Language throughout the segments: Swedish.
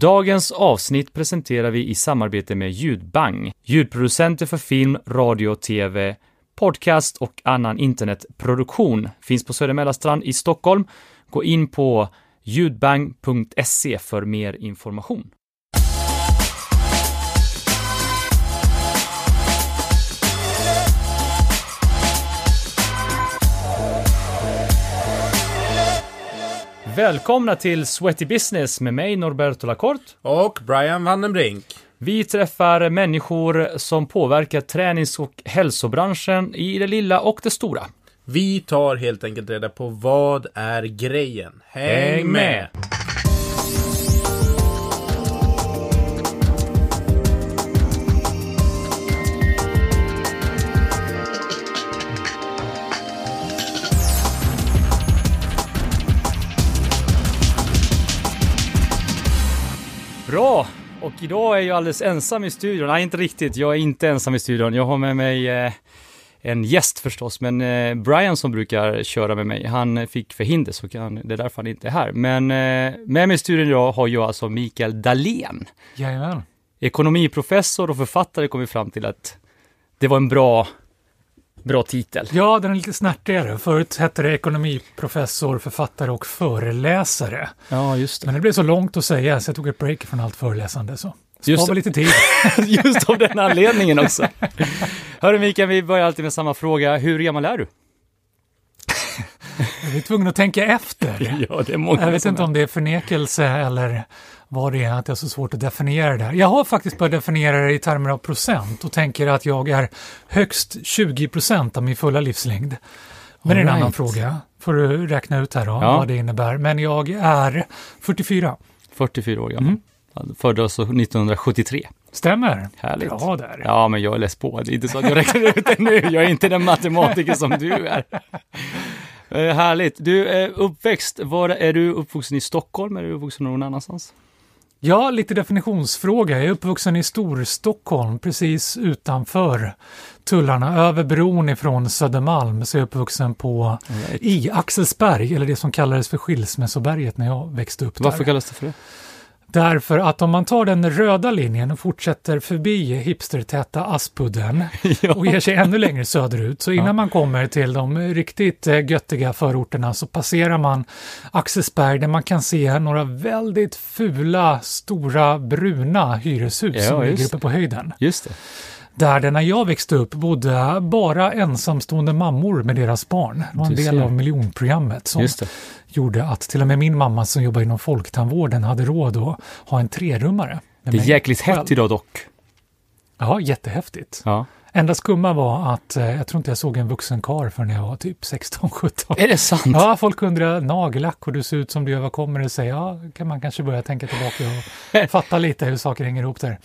Dagens avsnitt presenterar vi i samarbete med Ljudbang, ljudproducenter för film, radio, tv, podcast och annan internetproduktion. Finns på Söder i Stockholm. Gå in på ljudbang.se för mer information. Välkomna till Sweaty Business med mig Norberto Lacorte. Och Brian Vandenbrink. Vi träffar människor som påverkar tränings och hälsobranschen i det lilla och det stora. Vi tar helt enkelt reda på vad är grejen. Häng, Häng med! med! Bra! Och idag är jag alldeles ensam i studion. Nej, inte riktigt. Jag är inte ensam i studion. Jag har med mig eh, en gäst förstås, men eh, Brian som brukar köra med mig, han fick förhinder, så kan, det är därför han inte är här. Men eh, med mig i studion idag har jag alltså Mikael Dahlén. Jajamän. Ekonomiprofessor och författare kom vi fram till att det var en bra, bra titel. Ja, den är lite snärtigare. Förut hette det ekonomiprofessor, författare och föreläsare. Ja, just Men det blev så långt att säga så jag tog ett break från allt föreläsande. Så Just det. lite tid. Just av den anledningen också. Hörru Mikael, vi börjar alltid med samma fråga. Hur gammal är du? Jag är tvungen att tänka efter. Ja, det är Jag vet inte om det är förnekelse eller vad det är, att det är så svårt att definiera det här. Jag har faktiskt börjat definiera det i termer av procent och tänker att jag är högst 20 procent av min fulla livslängd. Men det är en annan fråga. Får du räkna ut här då, Ja. vad det innebär. Men jag är 44. 44 år gammal. Mm. Född alltså 1973. Stämmer. Härligt. Bra där. Ja, men jag är läst på. Det är inte så att jag räknar ut det nu. Jag är inte den matematiker som du är. Eh, härligt. Du, är uppväxt, var är du uppvuxen i Stockholm? Är du uppvuxen någon annanstans? Ja, lite definitionsfråga. Jag är uppvuxen i Storstockholm, precis utanför tullarna. Över bron ifrån Södermalm så är jag uppvuxen på i Axelsberg, eller det som kallades för Skilsmässoberget när jag växte upp Varför där. kallas det för det? Därför att om man tar den röda linjen och fortsätter förbi hipstertäta Aspudden och ger sig ännu längre söderut, så innan Ja. man kommer till de riktigt eh, göttiga förorterna så passerar man Axelsberg där man kan se några väldigt fula, stora, bruna hyreshus Ja, som ligger uppe på höjden. Just det. Där det när jag växte upp bodde bara ensamstående mammor med deras barn. Det var en del av miljonprogrammet som gjorde att till och med min mamma som jobbar inom folktandvården hade råd att ha en trerummare. Det är jäkligt själv. hett idag dock. Ja, jättehäftigt. Ja. Enda skumma var att eh, jag tror inte jag såg en vuxen karl förrän jag var typ 16-17. Är det sant? Ja, folk undrar nagellack och du ser ut som du gör, vad kommer det sig? Ja, kan man kanske börja tänka tillbaka och fatta lite hur saker hänger ihop där.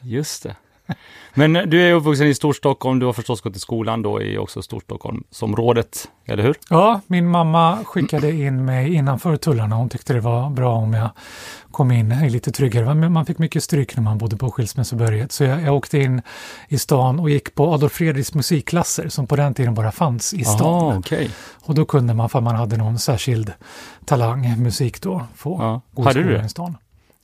Just det. Men du är uppvuxen i Storstockholm, du har förstås gått i skolan då i också Storstockholmsområdet, eller hur? Ja, min mamma skickade in mig innanför tullarna. Hon tyckte det var bra om jag kom in lite tryggare. Men Man fick mycket stryk när man bodde på Skilsmässoberget. Så jag, jag åkte in i stan och gick på Adolf Fredriks musikklasser som på den tiden bara fanns i stan. Jaha, okej. Och då kunde man, för man hade någon särskild talang, musik då, få Ja. gå i skolan i stan.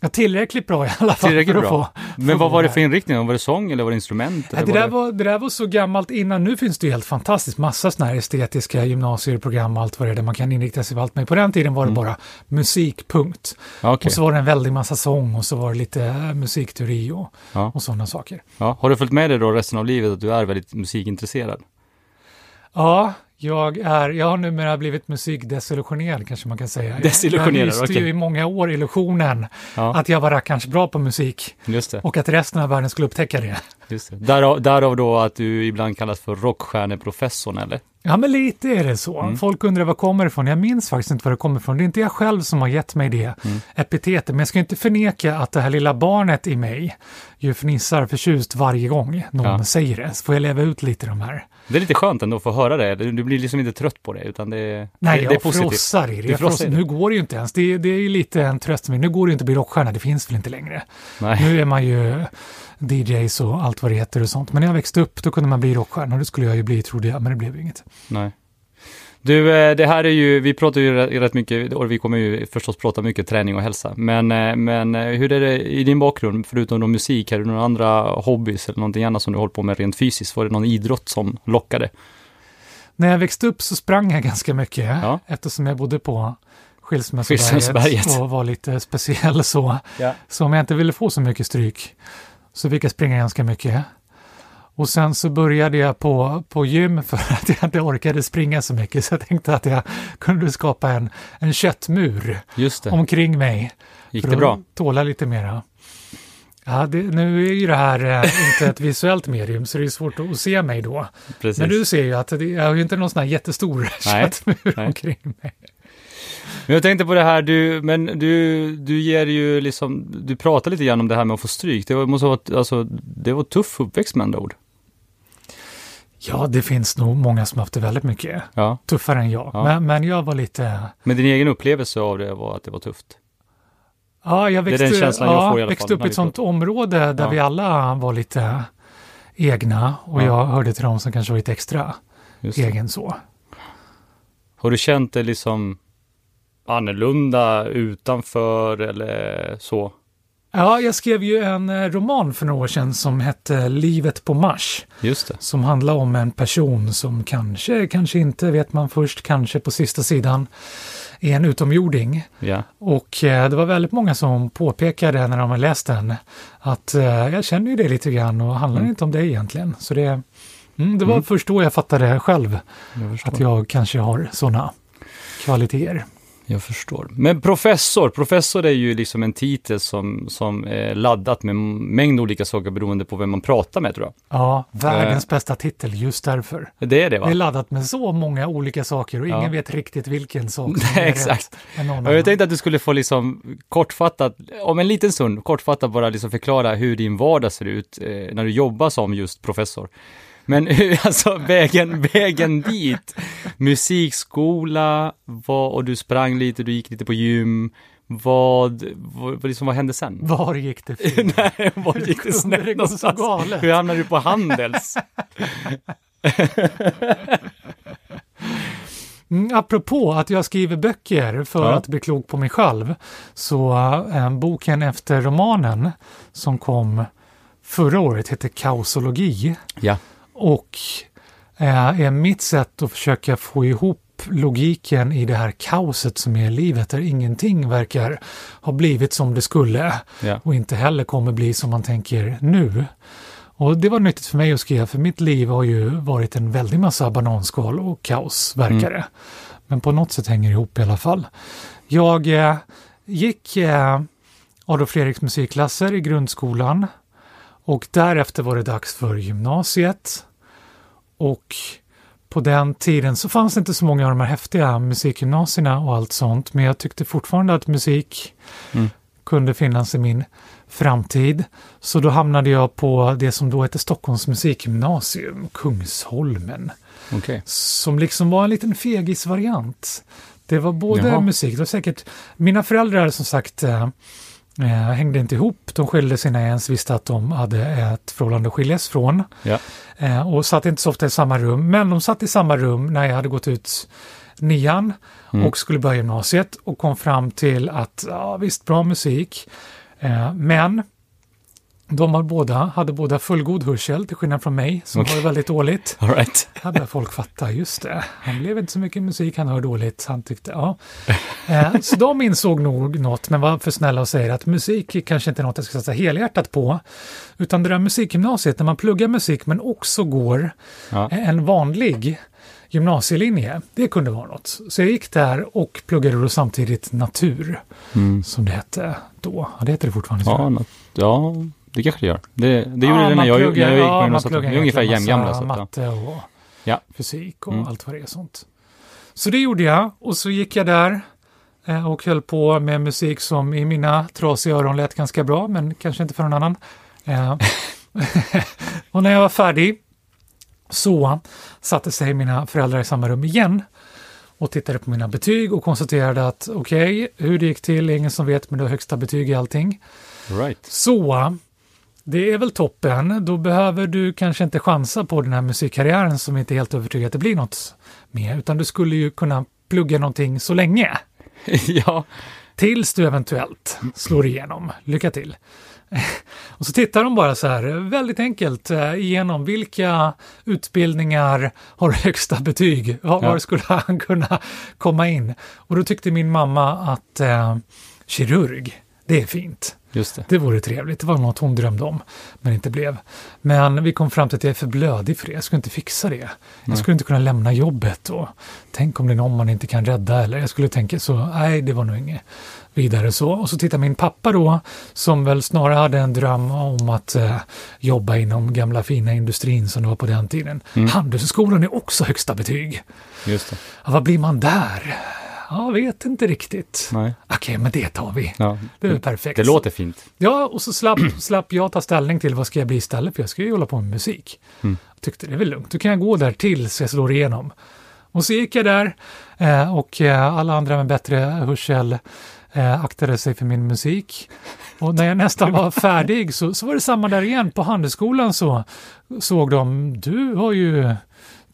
Ja, tillräckligt bra i alla fall. Tillräckligt bra. Få, Men vad var det för inriktning? Var det sång eller var det instrument? Ja, det, där var, det där var så gammalt innan. Nu finns det ju helt fantastiskt massa sådana här estetiska gymnasieprogram och allt vad det är där man kan inrikta sig på allt. Men på den tiden var det bara musik, punkt. Ja, Okej. Och så var det en väldig massa sång och så var det lite äh, musikteori och, Ja. och sådana saker. Ja. Har du följt med dig då resten av livet att du är väldigt musikintresserad? Ja, jag, är, jag har numera blivit musikdesillusionerad kanske man kan säga. Desillusionerad, Jag hyste okej. ju i många år illusionen Ja, att jag var rackarns bra på musik och att resten av världen skulle upptäcka det. Just det. Därav, därav då att du ibland kallas för rockstjärneprofessorn, eller? Ja, men lite är det så. Mm. Folk undrar var kommer det ifrån. Jag minns faktiskt inte var det kommer ifrån. Det är inte jag själv som har gett mig det Mm. epitetet. Men jag ska inte förneka att det här lilla barnet i mig ju fnissar förtjust varje gång någon Ja. säger det. Så får jag leva ut lite de här. Det är lite skönt ändå att få höra det. Du blir liksom inte trött på det, utan det, Nej, det, det är positivt. frossar i det. Du Jag frossar i det. Nu går det ju inte ens. Det, det är ju lite en tröst. Nu går det ju inte att bli rockstjärna. Det finns väl inte längre. Nej. Nu är man ju DJs och allt vad det heter och sånt. Men när jag växte upp då kunde man bli rockstjärna och det skulle jag ju bli trodde jag. Men det blev ju inget. Nej. Du, eh, det här är ju, vi pratar ju rätt- mycket, och vi kommer ju förstås prata mycket träning och hälsa. Men, eh, men eh, hur är det i din bakgrund, förutom då musik, har du några andra hobbys eller någonting annat som du håller på med rent fysiskt? Var det någon idrott som lockade? När jag växte upp så sprang jag ganska mycket Ja. eftersom jag bodde på Skilsmässoberget. och var lite speciell så. Ja. Så om jag inte ville få så mycket stryk så fick jag springa ganska mycket. Och sen så började jag på, på gym för att jag inte orkade springa så mycket så jag tänkte att jag kunde skapa en, en köttmur omkring mig. Gick för det att bra? Tåla lite mera. Ja, det, nu är ju det här eh, inte ett visuellt medium så det är svårt att se mig då. Precis. Men du ser ju att det, jag har ju inte någon sån här jättestor Nej, köttmur nej. omkring mig. Men jag tänkte på det här, du, men du, du ger ju liksom, du pratar lite grann om det här med att få stryk. Det var, måste vara, alltså, det var tuff uppväxt med andra ord. Ja, det finns nog många som haft det väldigt mycket Ja. tuffare än jag. Ja. Men, men jag var lite... Men din egen upplevelse av det var att det var tufft? Ja, jag är växte, den känslan jag ja, får i alla växte fall upp i ett sånt område där Ja. vi alla var lite egna och Ja. jag hörde till dem som kanske var lite extra egen så. Har du känt det liksom annorlunda utanför eller så? Ja, jag skrev ju en eh, roman för några år sedan som hette Livet på Mars. Just det. Som handlar om en person som kanske, kanske inte, vet man först, kanske på sista sidan är en utomjording. Ja. Och eh, det var väldigt många som påpekade när de har läst den att eh, jag känner ju det lite grann och handlar Mm. inte om det egentligen. Så det, mm, det var Mm. först då jag fattade själv Jag att jag kanske har sådana kvaliteter. Jag förstår. Men professor, professor är ju liksom en titel som, som är laddat med mängd olika saker beroende på vem man pratar med tror jag. Ja, världens bästa titel just därför. Det är det va? Det är laddat med så många olika saker och ingen Ja. vet riktigt vilken sak som Nej, är exakt. rätt någon. Jag tänkte att du skulle få liksom kortfattat, om en liten stund, kortfattat bara liksom förklara hur din vardag ser ut eh, när du jobbar som just professor. Men alltså vägen, vägen dit, musikskola, vad, och du sprang lite, du gick lite på gym, vad, vad, liksom, vad hände sen? Var gick det fel? Nej, var gick det snett det någonstans? galet? Hur hamnade du på Handels? Mm, apropå att jag skriver böcker för Ja. att bli klok på mig själv, så eh, boken efter romanen som kom förra året heter Kaosologi Ja. Och eh, är mitt sätt att försöka få ihop logiken i det här kaoset som är livet där ingenting verkar ha blivit som det skulle Ja. och inte heller kommer bli som man tänker nu. Och det var nyttigt för mig att skriva, för mitt liv har ju varit en väldig massa bananskal och kaos, verkar det. Men på något sätt hänger det ihop i alla fall. Jag eh, gick eh, Adolf Fredriks musikklasser i grundskolan och därefter var det dags för gymnasiet. Och på den tiden så fanns det inte så många av de här häftiga musikgymnasierna och allt sånt, men jag tyckte fortfarande att musik Mm. kunde finnas i min framtid. Så då hamnade jag på det som då hette Stockholms musikgymnasium, Kungsholmen, Okej. som liksom var en liten fegisvariant. Det var både Jaha. musik, det var säkert, mina föräldrar som sagt eh, hängde inte ihop, de skilde sig när jag ens visste att de hade ett förhållande att skiljas från. Ja. Eh, och satt inte så ofta i samma rum, men de satt i samma rum när jag hade gått ut nian Mm. och skulle börja gymnasiet och kom fram till att, ja visst, bra musik, eh, men de har båda, hade båda fullgod hörsel, till skillnad från mig som Okej. har väldigt dåligt. All right. Här börjar folk fatta, just det, han blev inte så mycket musik, han hör dåligt, han tyckte, ja. Eh, så de insåg nog något, men var för snälla och säger att musik är kanske inte är något jag ska satsa helhjärtat på, utan det där musikgymnasiet, när man pluggar musik men också går Ja. en vanlig gymnasielinje, det kunde vara något. Så jag gick där och pluggade då samtidigt natur, Mm. som det hette då. Ja, det heter det fortfarande Ja, ja, det kanske det gör. Det, det gjorde Ja, det när jag, pluggar- när jag gick ja, på gymnasiet. pluggar Vi är ungefär jämngamla. Så ja. matte och Ja. fysik och Mm. allt vad det är sånt. Så det gjorde jag och så gick jag där eh, och höll på med musik som i mina trasiga öron lät ganska bra, men kanske inte för någon annan. Eh, och när jag var färdig så satte sig mina föräldrar i samma rum igen och tittade på mina betyg och konstaterade att okej, hur det gick till är ingen som vet, men du har högsta betyg i allting. Right. Så Det är väl toppen. Då behöver du kanske inte chansa på den här musikkarriären som inte är helt övertygad att det blir något med, utan du skulle ju kunna plugga någonting så länge. ja. Tills du eventuellt slår igenom. Lycka till! Och så tittar de bara så här, väldigt enkelt, eh, igenom vilka utbildningar har högsta betyg? Var, Ja. skulle han kunna komma in? Och då tyckte min mamma att eh, kirurg, det är fint. Just det. Det vore trevligt. Det var något hon drömde om, men inte blev. Men vi kom fram till att jag är för blödig för det. Jag skulle inte fixa det. Jag skulle inte kunna lämna jobbet. Och tänk om det är någon man inte kan rädda. Eller jag skulle tänka så, nej, det var nog inget vidare så. Och så tittar min pappa då, som väl snarare hade en dröm om att eh, jobba inom gamla fina industrin som det var på den tiden. Handelshögskolan är också högsta betyg. Just det. Ja, vad blir man där? Jag vet inte riktigt. Nej. Okej, men det tar vi. Ja. Det är väl perfekt. Det låter fint. Ja, och så slapp, slapp jag ta ställning till vad ska jag bli istället för jag ska ju hålla på med musik. Mm. Jag tyckte det är väl lugnt, då kan jag gå där tills jag slår igenom. Och så gick jag där eh, och eh, alla andra med bättre hörsel eh, aktade sig för min musik. Och när jag nästan var färdig så, så var det samma där igen. På Handelsskolan så såg de, du har ju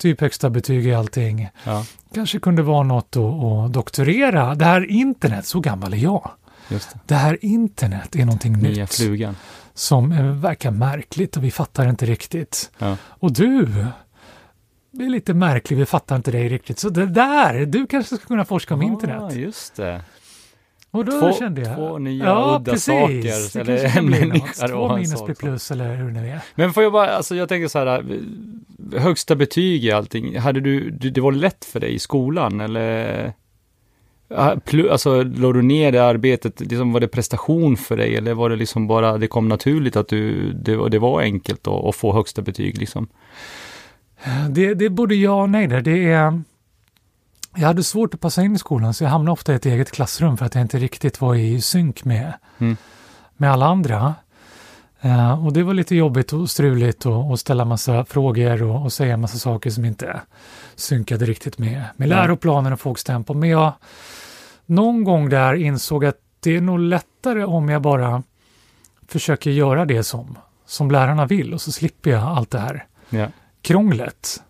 typ högsta betyg i allting. Ja, Kanske kunde vara något att, att doktorera. Det här internet, så gammal är jag. just det. Det här internet är någonting Nya nytt flugan. som eh, verkar märkligt och vi fattar inte riktigt. Ja. Och du, det är lite märkligt, vi fattar inte dig riktigt. Så det där, du kanske ska kunna forska om Ja, internet. just det. Och då Två- kände jag... två nya ja, udda precis. saker, Det eller en människa Två minus blir plus eller hur det nu är. Men får jag bara, alltså jag tänker så här, eh, högsta betyg i allting, hade du, det var lätt för dig i skolan eller? Plu- Alltså, låg du ner det arbetet, liksom, var det prestation för dig eller var det liksom bara, det kom naturligt att du, det, det var enkelt att, att få högsta betyg liksom? Det, det är både ja och nej där. Det är... Jag hade svårt att passa in i skolan så jag hamnade ofta i ett eget klassrum för att jag inte riktigt var i synk med, Mm. med alla andra. Eh, och det var lite jobbigt och struligt och, och ställa massa frågor och, och säga massa saker som inte synkade riktigt med, med Ja. läroplanen och folks tempo. Men jag någon gång där insåg att det är nog lättare om jag bara försöker göra det som, som lärarna vill och så slipper jag allt det här Ja. krånglet.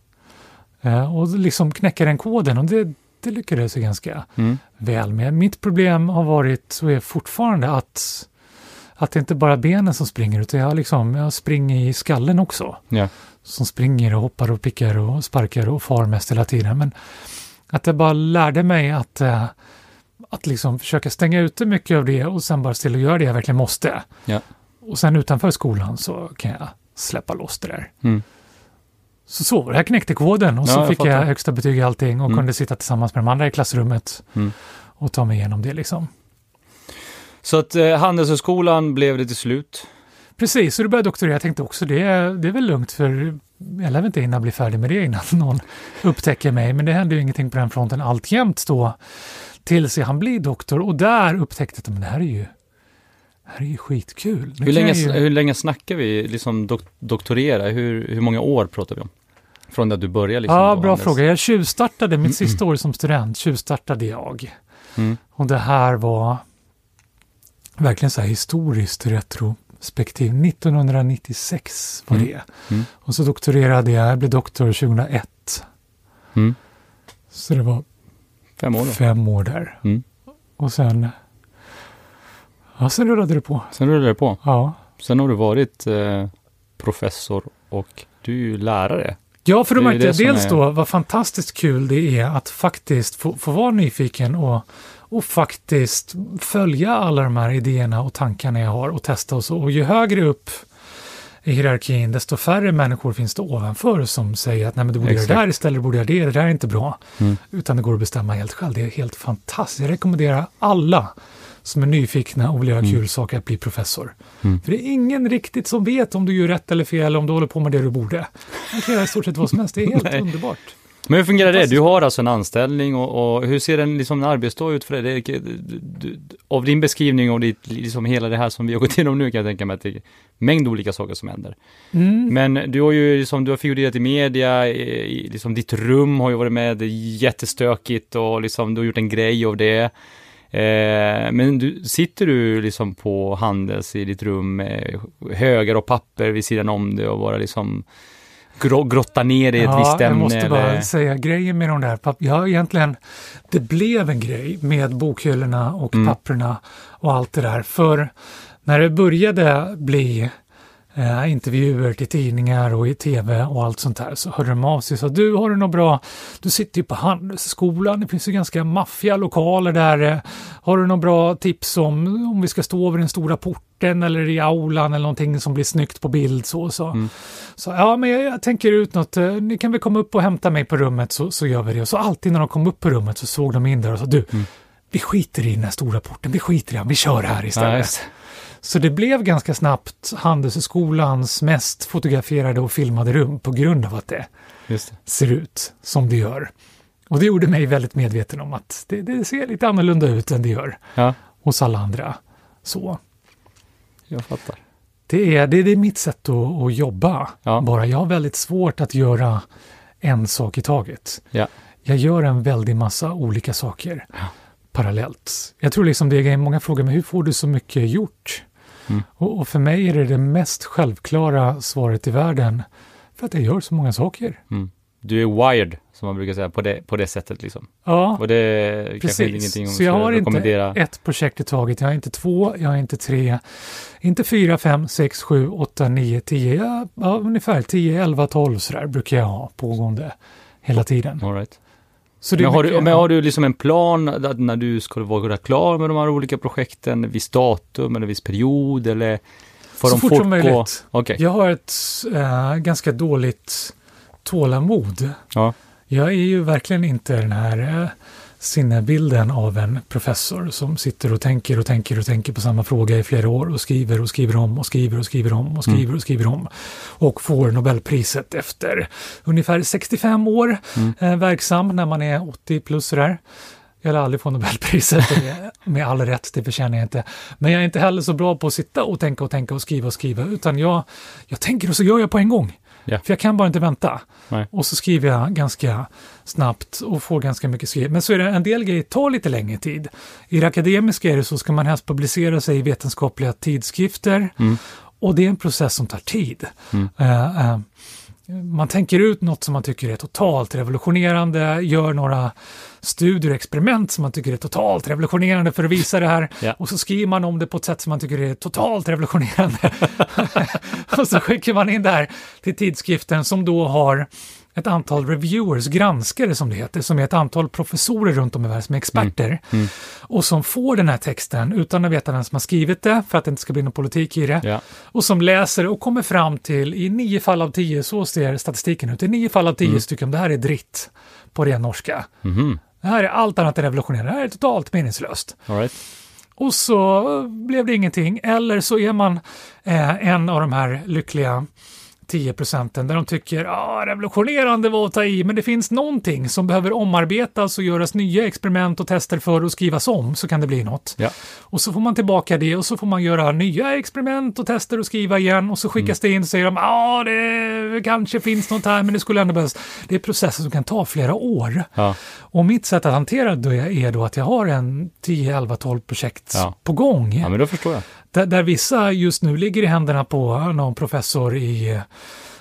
Eh, och liksom knäcka den koden och det, det lyckades jag ganska Mm. väl med. Mitt problem har varit och är fortfarande att, att det inte bara är benen som springer utan jag, liksom, jag springer i skallen också. Ja. Som springer och hoppar och pickar och sparkar och far mest hela tiden. Men att jag bara lärde mig att, eh, att liksom försöka stänga ute mycket av det och sen bara till att göra det jag verkligen måste. Ja. Och sen utanför skolan så kan jag släppa loss det där. Mm. Så så. Jag knäckte koden och Ja, så jag fick jag fattar. högsta betyg i allting och Mm. kunde sitta tillsammans med de andra i klassrummet Mm. och ta mig igenom det liksom. Så att eh, Handelshögskolan blev det till slut. Precis, så du började doktorera. Jag tänkte också det, är- det är väl lugnt för jag lär inte hinna bli färdig med det innan någon upptäcker mig. Men det hände ju ingenting på den fronten alltjämt då tills jag han blir doktor och där upptäckte jag att men det här är ju det här är ju skitkul. Nu Hur länge, jag ju- hur länge snackar vi liksom dok doktorera? Hur, hur många år pratar vi om? Från att du började liksom? Ja, bra Handels- fråga. Jag tjuvstartade mitt sista år som student, tjuvstartade jag. Mm. Och det här var verkligen så här historiskt retrospektiv. 1996 var Mm. det. Mm. Och så doktorerade jag, jag blev doktor 2001. Mm. Så det var Fem år då. fem år där. Mm. Och sen, ja sen rullade det på. Sen rullade det på. Ja. Sen har du varit eh, professor och du är ju lärare. Ja, för ju märkte som dels är- då vad fantastiskt kul det är att faktiskt få, få vara nyfiken och, och faktiskt följa alla de här idéerna och tankarna jag har och testa och så. Och ju högre upp i hierarkin, desto färre människor finns det ovanför som säger att nej men du borde göra det där istället, du borde göra det, det där är inte bra. Mm. Utan det går att bestämma helt själv. Det är helt fantastiskt. Jag rekommenderar alla som är nyfikna och vill göra Mm. kul saker att bli professor. Mm. För det är ingen riktigt som vet om du gör rätt eller fel, om du håller på med det du borde. Man kan göra i stort sett vad som helst. Det är helt underbart. Men hur fungerar det? Du har alltså en anställning och, och hur ser en, liksom, en arbetsdag ut för dig? Det är, du, av din beskrivning och ditt, liksom hela det här som vi har gått igenom nu kan jag tänka mig att det är mängd olika saker som händer. Mm. Men du har ju liksom, du har figurerat i media, i- liksom ditt rum har ju varit med, det är jättestökigt och liksom du har gjort en grej av det. Eh, men du, sitter du liksom på Handels i ditt rum med högar och papper vid sidan om det och bara liksom grå, grotta ner i ett ja, visst ämne? jag måste bara eller? säga grejen med de där papp- Ja, egentligen, det blev en grej med bokhyllorna och Mm. papperna och allt det där. För när det började bli eh, intervjuer till tidningar och i tv och allt sånt där så hörde de av sig och sa du har du något bra, du sitter ju på Handelsskolan, det finns ju ganska maffiga lokaler där. eh, Har du något bra tips om om vi ska stå över den stora porten eller i aulan eller någonting som blir snyggt på bild så så. Mm. Så ja, men jag, jag tänker ut något, eh, ni kan väl komma upp och hämta mig på rummet så, så gör vi det. Och så alltid när de kom upp på rummet så såg de in där och sa du, Mm. vi skiter i den här stora porten, vi skiter i den, vi kör här istället. just. Så det blev ganska snabbt Handelshögskolans mest fotograferade och filmade rum på grund av att det det. ser ut som det gör. Och det gjorde mig väldigt medveten om att det, det ser lite annorlunda ut än det gör Ja, hos alla andra. Så jag fattar. det är, det, det är mitt sätt att, att jobba. Ja. Bara jag har väldigt svårt att göra en sak i taget. Ja. Jag gör en väldig massa olika saker parallellt. Jag tror liksom det är många frågar mig hur får du så mycket gjort? Mm. Och, och för mig är det det mest självklara svaret i världen. För att jag gör så många saker. Mm. Du är wired, som man brukar säga, på det, på det sättet liksom. Ja, Och det precis. Så jag har inte ett projekt i taget. Jag har inte två, jag har inte tre, inte fyra, fem, sex, sju, åtta, nio, tio. Ja, ja, ungefär 10, 11, 12 sådär brukar jag ha pågående hela tiden. All right. Men har, mycket- du, men har du liksom en plan att när du ska vara klar med de här olika projekten, viss datum eller viss period eller får Så de fort som möjligt. Okej, Jag har ett äh, ganska dåligt tålamod. ja. Jag är ju verkligen inte den här äh, sinnebilden av en professor som sitter och tänker och tänker och tänker på samma fråga i flera år och skriver och skriver om och skriver och skriver om och skriver och skriver om och får Nobelpriset efter ungefär 65 år Mm. eh, verksam när man är 80 plus sådär. Jag lär aldrig få Nobelpriset med all rätt, det förtjänar jag inte. Men jag är inte heller så bra på att sitta och tänka och tänka och skriva och skriva utan jag, jag tänker och så gör jag på en gång. Ja. För jag kan bara inte vänta. Nej. Och så skriver jag ganska snabbt och får ganska mycket skrivet. Men så är det en del grejer tar lite längre tid. I det akademiska är det så ska man helst publicera sig i vetenskapliga tidskrifter. Mm. Och det är en process som tar tid. Mm. Eh, eh, man tänker ut något som man tycker är totalt revolutionerande, gör några studier och experiment som man tycker är totalt revolutionerande för att visa det här. Ja. Och så skriver man om det på ett sätt som man tycker är totalt revolutionerande. och så skickar man in det här till tidskriften som då har ett antal reviewers, granskare som det heter, som är ett antal professorer runt om i världen som är experter Mm. och som får den här texten utan att veta vem som har skrivit det för att det inte ska bli någon politik i det Ja. och som läser och kommer fram till i nio fall av tio, så ser statistiken ut, i nio fall av tio Mm. de det här är dritt på ren norska. Mhm. Det här är allt annat än revolutionerande, det här är totalt meningslöst. Right. Och så blev det ingenting. Eller så är man eh, en av de här lyckliga 10 procenten där de tycker ah, revolutionerande var att ta i, men det finns någonting som behöver omarbetas och göras nya experiment och tester för och skrivas om så kan det bli något. Ja. Och så får man tillbaka det och så får man göra nya experiment och tester och skriva igen och så skickas det in och säger de ah, det kanske finns något här men det skulle ändå behövas. Det är processer som kan ta flera år. Ja. Och mitt sätt att hantera det är då att jag har en 10, 11, 12 projekt Ja. på gång. ja, men då förstår jag. Där, där vissa just nu ligger i händerna på någon professor i eh,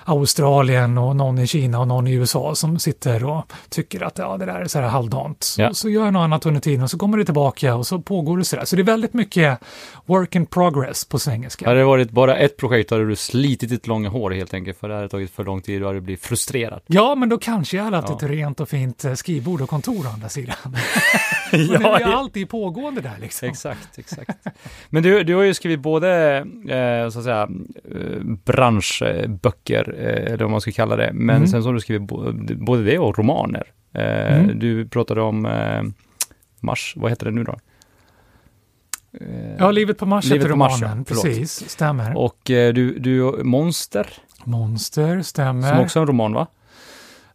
Australien och någon i Kina och någon i USA som sitter och tycker att ja, det där är så här halvdant. Så, Ja. så gör jag något annat under tiden och så kommer det tillbaka och så pågår det så där. Så det är väldigt mycket work in progress på engelska. Hade det varit bara ett projekt hade du slitit ditt långa hår helt enkelt, för det hade tagit för lång tid och hade blivit frustrerad. Ja, men då kanske jag hade haft Ja. ett rent och fint eh, skrivbord och kontor å andra sidan. Men det är ju alltid pågående där liksom. Exakt, exakt. Men du, du har ju skrivit både, eh, så att säga, eh, branschböcker, eller vad man ska kalla det, men Mm. sen så har du skrivit både det och romaner. Eh, Mm. Du pratade om eh, Mars, vad heter det nu då? Eh, Ja, Livet på Mars Livet heter på Mars, romanen. ja. Precis, stämmer. Och eh, du, du, Monster, Monster, stämmer. som också är en roman va?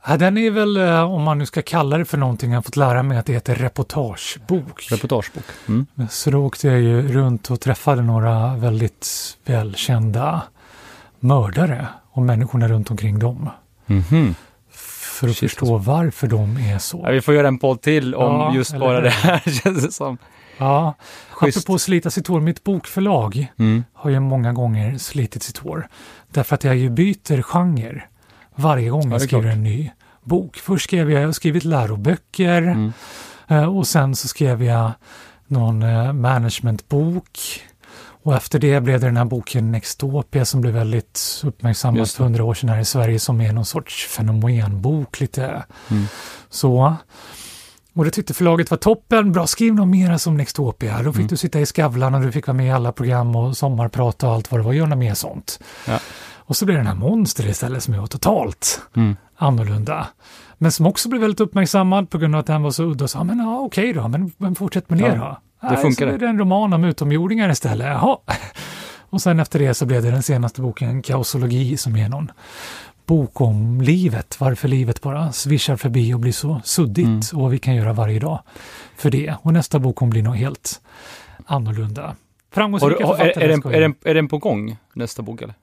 Ja, den är väl, eh, om man nu ska kalla det för någonting, jag har fått lära mig att det heter reportagebok. Reportagebok. Mm. Så då åkte jag ju runt och träffade några väldigt välkända mördare och människorna runt omkring dem. Mhm. För att Shit, förstå varför de är så. Ja, vi får göra en podd till om Ja, just bara det här, känns det som. Ja, Schysst. apropå slita sitt hår, mitt bokförlag Mm. har ju många gånger slitit sitt hår. Därför att jag ju byter genre varje gång är jag skriver klart. en ny bok. Först skrev jag, jag har skrivit läroböcker Mm. eh, och sen så skrev jag någon eh, managementbok. Och efter det blev det den här boken Nextopia som blev väldigt uppmärksammad för hundra år sedan här i Sverige som är någon sorts fenomenbok lite Mm. så. Och det tyckte förlaget var toppen, bra skriv något mera som Nextopia. Då fick Mm. du sitta i Skavlan och du fick vara med i alla program och sommarprat och allt vad det var, gör något mer sånt. Ja. Och så blev det den här Monster istället som var totalt Mm. annorlunda. Men som också blev väldigt uppmärksammad på grund av att den var så udda. Så, ja, men ja, okej då, men, men fortsätt med det Ja, då. Det funkar Så blev det en roman om utomjordingar istället. Jaha. Och sen efter det så blev det den senaste boken, Kaosologi, som är någon bok om livet. Varför livet bara svischar förbi och blir så suddigt Mm. och vad vi kan göra varje dag för det. Och nästa bok kommer bli något helt annorlunda. Framgångsrika har, är, författare är, den, är, den, är den på gång, nästa bok eller?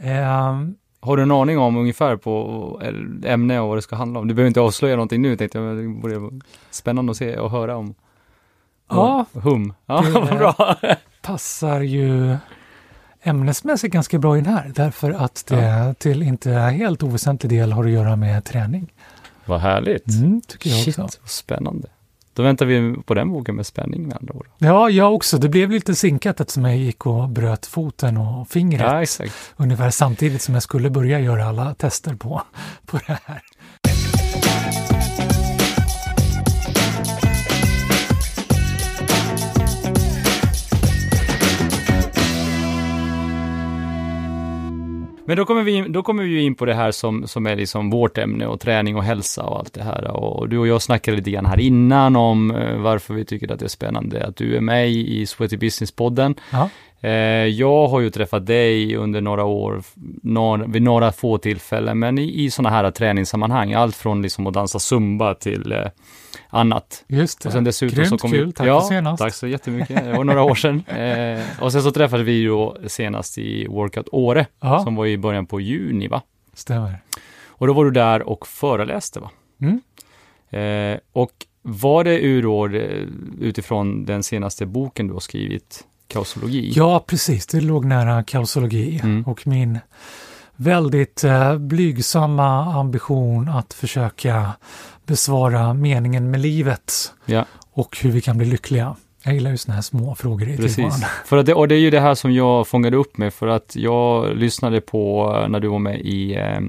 Ehm, Har du en aning om ungefär på ämne och vad det ska handla om? Du behöver inte avslöja någonting nu tänkte jag, men det vara spännande att se och höra om. Ja. Hum. Ja, Det- vad bra. passar ju ämnesmässigt ganska bra in här därför att det till inte helt oväsentlig del har att göra med träning. Vad härligt. Mm, tycker jag Shit, också. vad spännande. Då väntar vi på den boken med spänning med andra ord. Ja, jag också. Det blev lite sinkat eftersom jag gick och bröt foten och fingret Ja, exakt. ungefär samtidigt som jag skulle börja göra alla tester på, på det här. Men då kommer, vi, då kommer vi in på det här som, som är liksom vårt ämne och träning och hälsa och allt det här. Och du och jag snackade lite grann här innan om eh, varför vi tycker att det är spännande att du är med i Sweaty Business-podden. Eh, jag har ju träffat dig under några år, några, vid några få tillfällen, men i, i sådana här träningssammanhang. Allt från liksom att dansa zumba till eh, annat. Just det. Och sen dessutom Grymt så kom kul. Tack ja, för senast. Tack så jättemycket. Det var några år sedan. Eh, och sen så träffade vi ju senast i Workout Åre, Ja, som var i början på juni, va? stämmer. Och då var du där och föreläste, va? Mm. Eh, och var det ur då, eh, utifrån den senaste boken du har skrivit, Kaosologi? Ja, precis. Det låg nära kaosologi Mm. och min väldigt eh, blygsamma ambition att försöka besvara meningen med livet Ja. och hur vi kan bli lyckliga. Jag gillar ju sådana här små frågor i Precis. tillvaron. För att det, och det är ju det här som jag fångade upp med, för att jag lyssnade på eh, när du var med i eh,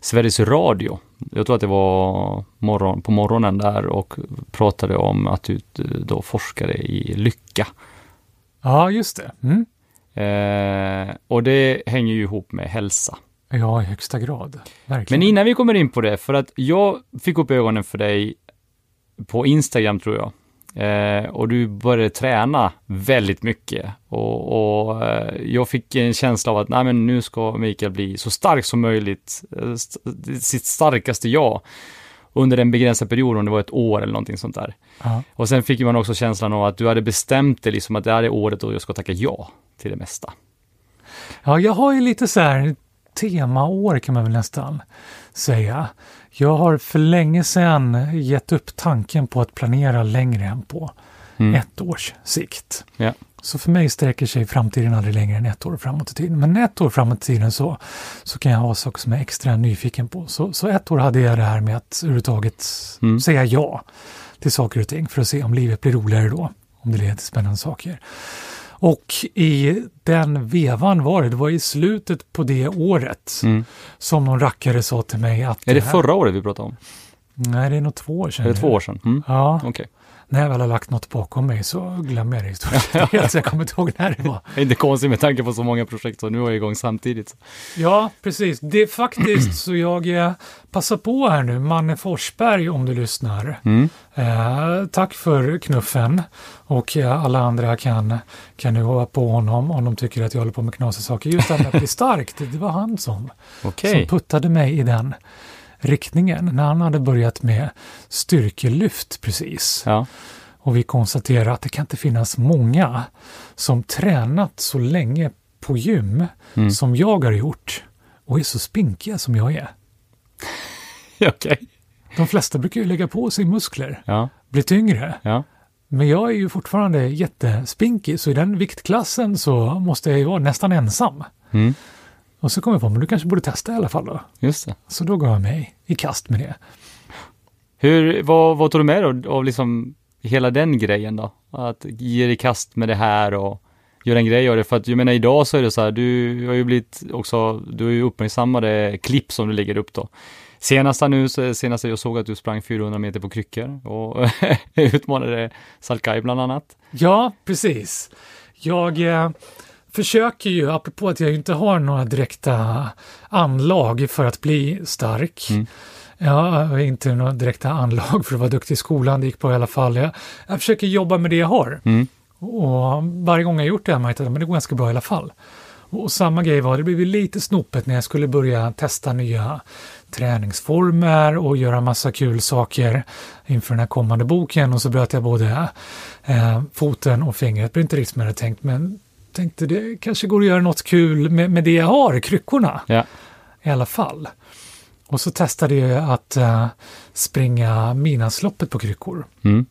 Sveriges Radio. Jag tror att det var morgon, på morgonen där och pratade om att du eh, då forskade i lycka. Ja, just det. Mm. Eh, och det hänger ju ihop med hälsa. Ja, i högsta grad. Verkligen. Men innan vi kommer in på det, för att jag fick upp ögonen för dig på Instagram tror jag. Eh, och du började träna väldigt mycket. Och, och eh, jag fick en känsla av att nej, men nu ska Mikael bli så stark som möjligt. Eh, st sitt starkaste jag. Under en begränsad period, om det var ett år eller någonting sånt där. Ja. Och sen fick man också känslan av att du hade bestämt dig liksom att det här är året då jag ska tacka ja till det mesta. ja, jag har ju lite så här temaår kan man väl nästan säga. Jag har för länge sedan gett upp tanken på att planera längre än på Mm. ett års sikt. Ja. Så för mig sträcker sig framtiden aldrig längre än ett år framåt i tiden. Men ett år framåt i tiden så, så kan jag ha saker som jag är extra nyfiken på. Så, så ett år hade jag det här med att överhuvudtaget Mm. säga ja till saker och ting för att se om livet blir roligare då. Om det leder till spännande saker. Och i den vevan var det, det var i slutet på det året Mm. som någon rackare sa till mig att... Är det här- förra året vi pratade om? Nej, det är nog två år sedan. Är det två år sedan? Mm. Ja, Okej. När jag väl har lagt något bakom mig så glömmer jag det i stort sett jag kommer inte ihåg när det var. Det är inte konstigt med tanke på så många projekt som nu är igång samtidigt. Ja, precis. Det är faktiskt så jag eh, passar på här nu, Manne Forsberg om du lyssnar. Mm. Eh, tack för knuffen och eh, alla andra kan, kan nu hoppa på honom om de tycker att jag håller på med knasiga saker. Just det här med att bli stark, det, var han som, Okej. som puttade mig i den riktningen när han hade börjat med styrkelyft precis. Ja. Och vi konstaterar att det kan inte finnas många som tränat så länge på gym Mm. som jag har gjort och är så spinkiga som jag är. Okej. De flesta brukar ju lägga på sig muskler, Ja. bli tyngre. Ja. Men jag är ju fortfarande jättespinkig, så i den viktklassen så måste jag ju vara nästan ensam. Mm. Och så kom jag på, men du kanske borde testa i alla fall då. Just det. Så då gav jag mig i kast med det. Hur, vad, vad tog du med dig av liksom hela den grejen då? Att ge dig i kast med det här och göra en grej av det. För att jag menar idag så är det så här, du har ju blivit också, du har ju uppmärksammade klipp som du lägger upp då. Senast nu, senast jag såg att du sprang 400 meter på kryckor och utmanade Salkai bland annat. Ja, precis. Jag eh, försöker ju, apropå att jag inte har några direkta anlag för att bli stark. Mm. Jag har inte några direkta anlag för att vara duktig i skolan, det gick bra i alla fall. Jag, jag försöker jobba med det jag har. Mm. Och varje gång jag gjort det har jag märkt att men det går ganska bra i alla fall. Och samma grej var, det blev lite snopet när jag skulle börja testa nya träningsformer och göra massa kul saker inför den här kommande boken och så bröt jag både eh, foten och fingret. Det blev inte riktigt som jag hade tänkt men tänkte det kanske går att göra något kul med, med det jag har, kryckorna. Ja. I alla fall. Och så testade jag att eh, springa Midnattsloppet på kryckor. Mm.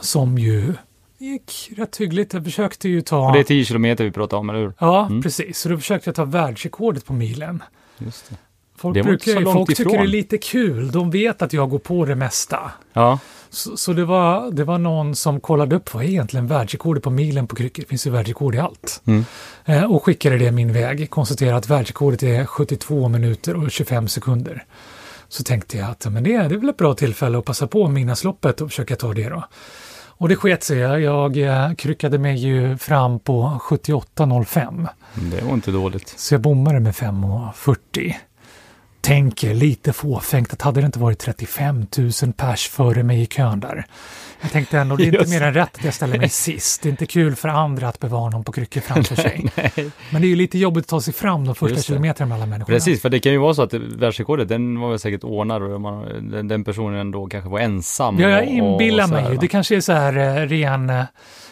Som ju gick rätt hyggligt. Jag försökte ju ta... Och det är 10 kilometer vi pratar om, eller hur? Ja, Mm. precis. Så då försökte jag ta världsrekordet på milen. Just det. Folk, Det brukar, folk tycker det är lite kul. De vet att jag går på det mesta. Ja, Så, så det, var, det var någon som kollade upp vad är egentligen världsrekordet på milen på kryckor. Det finns ju världsrekord i allt. Mm. Eh, och skickade det min väg. Konstaterade att världsrekordet är 72 minuter och 25 sekunder. Så tänkte jag att men det, det är väl ett bra tillfälle att passa på Midnattsloppet och försöka ta det då. Och det sket sig. Jag, jag eh, kryckade mig ju fram på 78.05. det var inte dåligt. Så jag bommade med 5.40. Tänker lite fåfängt att hade det inte varit 35 000 pers före mig i kön där. Jag tänkte ändå, det är inte Just mer än rätt att jag ställer mig sist. Det är inte kul för andra att bevara någon på kryckor framför sig. Men det är ju lite jobbigt att ta sig fram de första kilometrarna med alla människor. Precis, för det kan ju vara så att världsrekordet, den var väl säkert ordnad och man, den, den personen då kanske var ensam. Ja, jag och- och inbillar så mig ju. Det kanske är så här eh, ren, eh,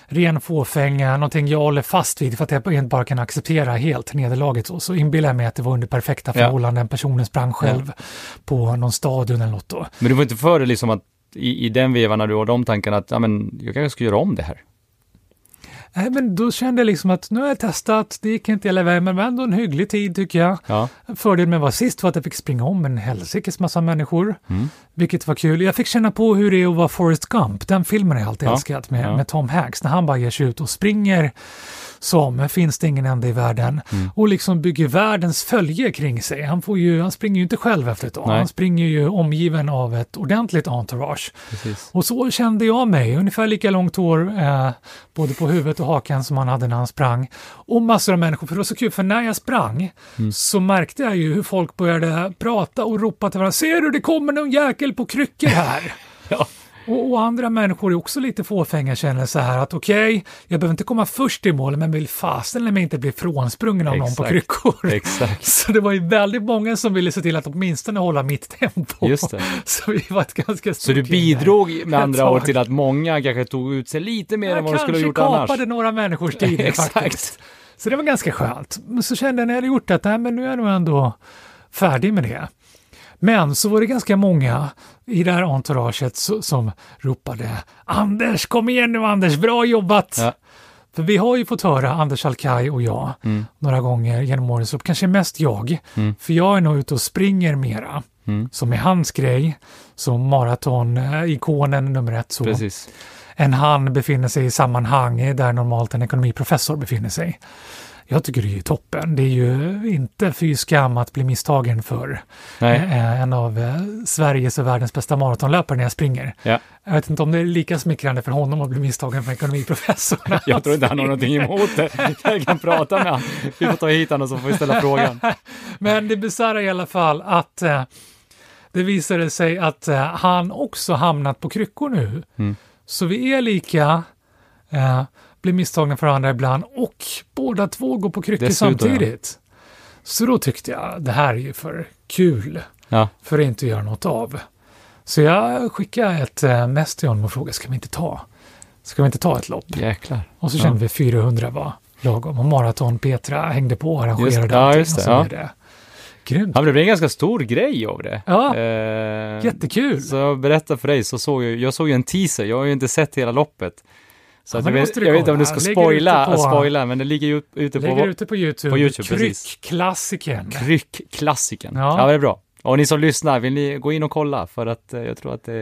ren fåfänga, någonting jag håller fast vid för att jag inte bara kan acceptera helt nederlaget. Så, så inbillar jag mig att det var under perfekta Ja. förhållanden. Personen sprang själv på någon stadion eller något då. Men du var inte för det liksom att i, i den vevan när du har de tankarna att, ja men, jag kanske ska göra om det här. Nej, men då kände jag liksom att nu har jag testat, det gick inte hela vägen, men ändå en hygglig tid tycker jag. Ja, Fördelen med att vara sist var att jag fick springa om en helsikes massa människor, Mm. vilket var kul. Jag fick känna på hur det är att vara Forrest Gump, den filmen har jag alltid Ja, älskat med, ja. med Tom Hanks, när han bara ger sig ut och springer som finns det ingen ände i världen Mm. och liksom bygger världens följe kring sig. Han, får ju, han springer ju inte själv efter ett tag, han springer ju omgiven av ett ordentligt entourage. precis. Och så kände jag mig, ungefär lika långt hår eh, både på huvudet och hakan som han hade när han sprang. Och massor av människor, för det var så kul, för när jag sprang Mm. så märkte jag ju hur folk började prata och ropa till varandra, ser du det kommer någon jäkel på kryckor här. Ja. Och, och andra människor är också lite fåfänga känner så här att okej, jag behöver inte komma först i mål, men vill fasen mig inte bli frånsprungen av någon på Exakt. kryckor. Exakt. Så det var ju väldigt många som ville se till att åtminstone hålla mitt tempo. Just det. Så vi var ett ganska stort Så du bidrog med andra ord till att många kanske tog ut sig lite mer än Jag vad de skulle ha kanske gjort annars. kapade några människors tid Exakt. faktiskt. Så det var ganska skönt. Men så kände jag när jag hade gjort det att nej, men nu är jag nog ändå färdig med det. Men så var det ganska många i det här entouraget så- som ropade Anders, kom igen nu Anders, bra jobbat! Ja. För vi har ju fått höra, Anders Alkaj och jag, Mm. några gånger genom årens lopp, kanske mest jag, för jag är nog ute och springer mera, Mm. som är hans grej, som maratonikonen nummer ett. Så Precis. än han befinner sig i sammanhang där normalt en ekonomiprofessor befinner sig. Jag tycker det är toppen. Det är ju inte fy skam att bli misstagen för Nej. eh, en av eh, Sveriges och världens bästa maratonlöpare när jag springer. Ja. Jag vet inte om det är lika smickrande för honom att bli misstagen för ekonomiprofessor. Jag tror inte han har någonting emot det. Jag kan prata med honom. Vi får ta hit honom så får vi ställa frågan. Men det bisarra i alla fall att eh, det visade sig att han också hamnat på kryckor nu. Mm. Så vi är lika, blir misstagna för varandra ibland och båda två går på kryckor samtidigt. Så då tyckte jag, det här är ju för kul Ja, för att inte göra något av. Så jag skickade ett eh, mess till honom och frågade, ska vi inte ta, ska vi inte ta ett lopp? jäklar. Och så Ja. kände vi 400 var lagom. Och Maraton Petra hängde på och arrangerade Just- ja, just det, och så ja. det Grymt. Ja, men det blev en ganska stor grej av det. Ja, Eh, jättekul. Så jag berättar för dig, så såg jag, jag såg ju en teaser, jag har ju inte sett hela loppet. Så Ja, jag, vet, jag vet inte om du ska spoila, på- spoila, men det ligger ju ute på ute på YouTube. på YouTube. Kryckklassikern. Kryckklassikern. Ja. Ja. ja, det är bra. Och ni som lyssnar, vill ni gå in och kolla? För att eh, jag tror att det,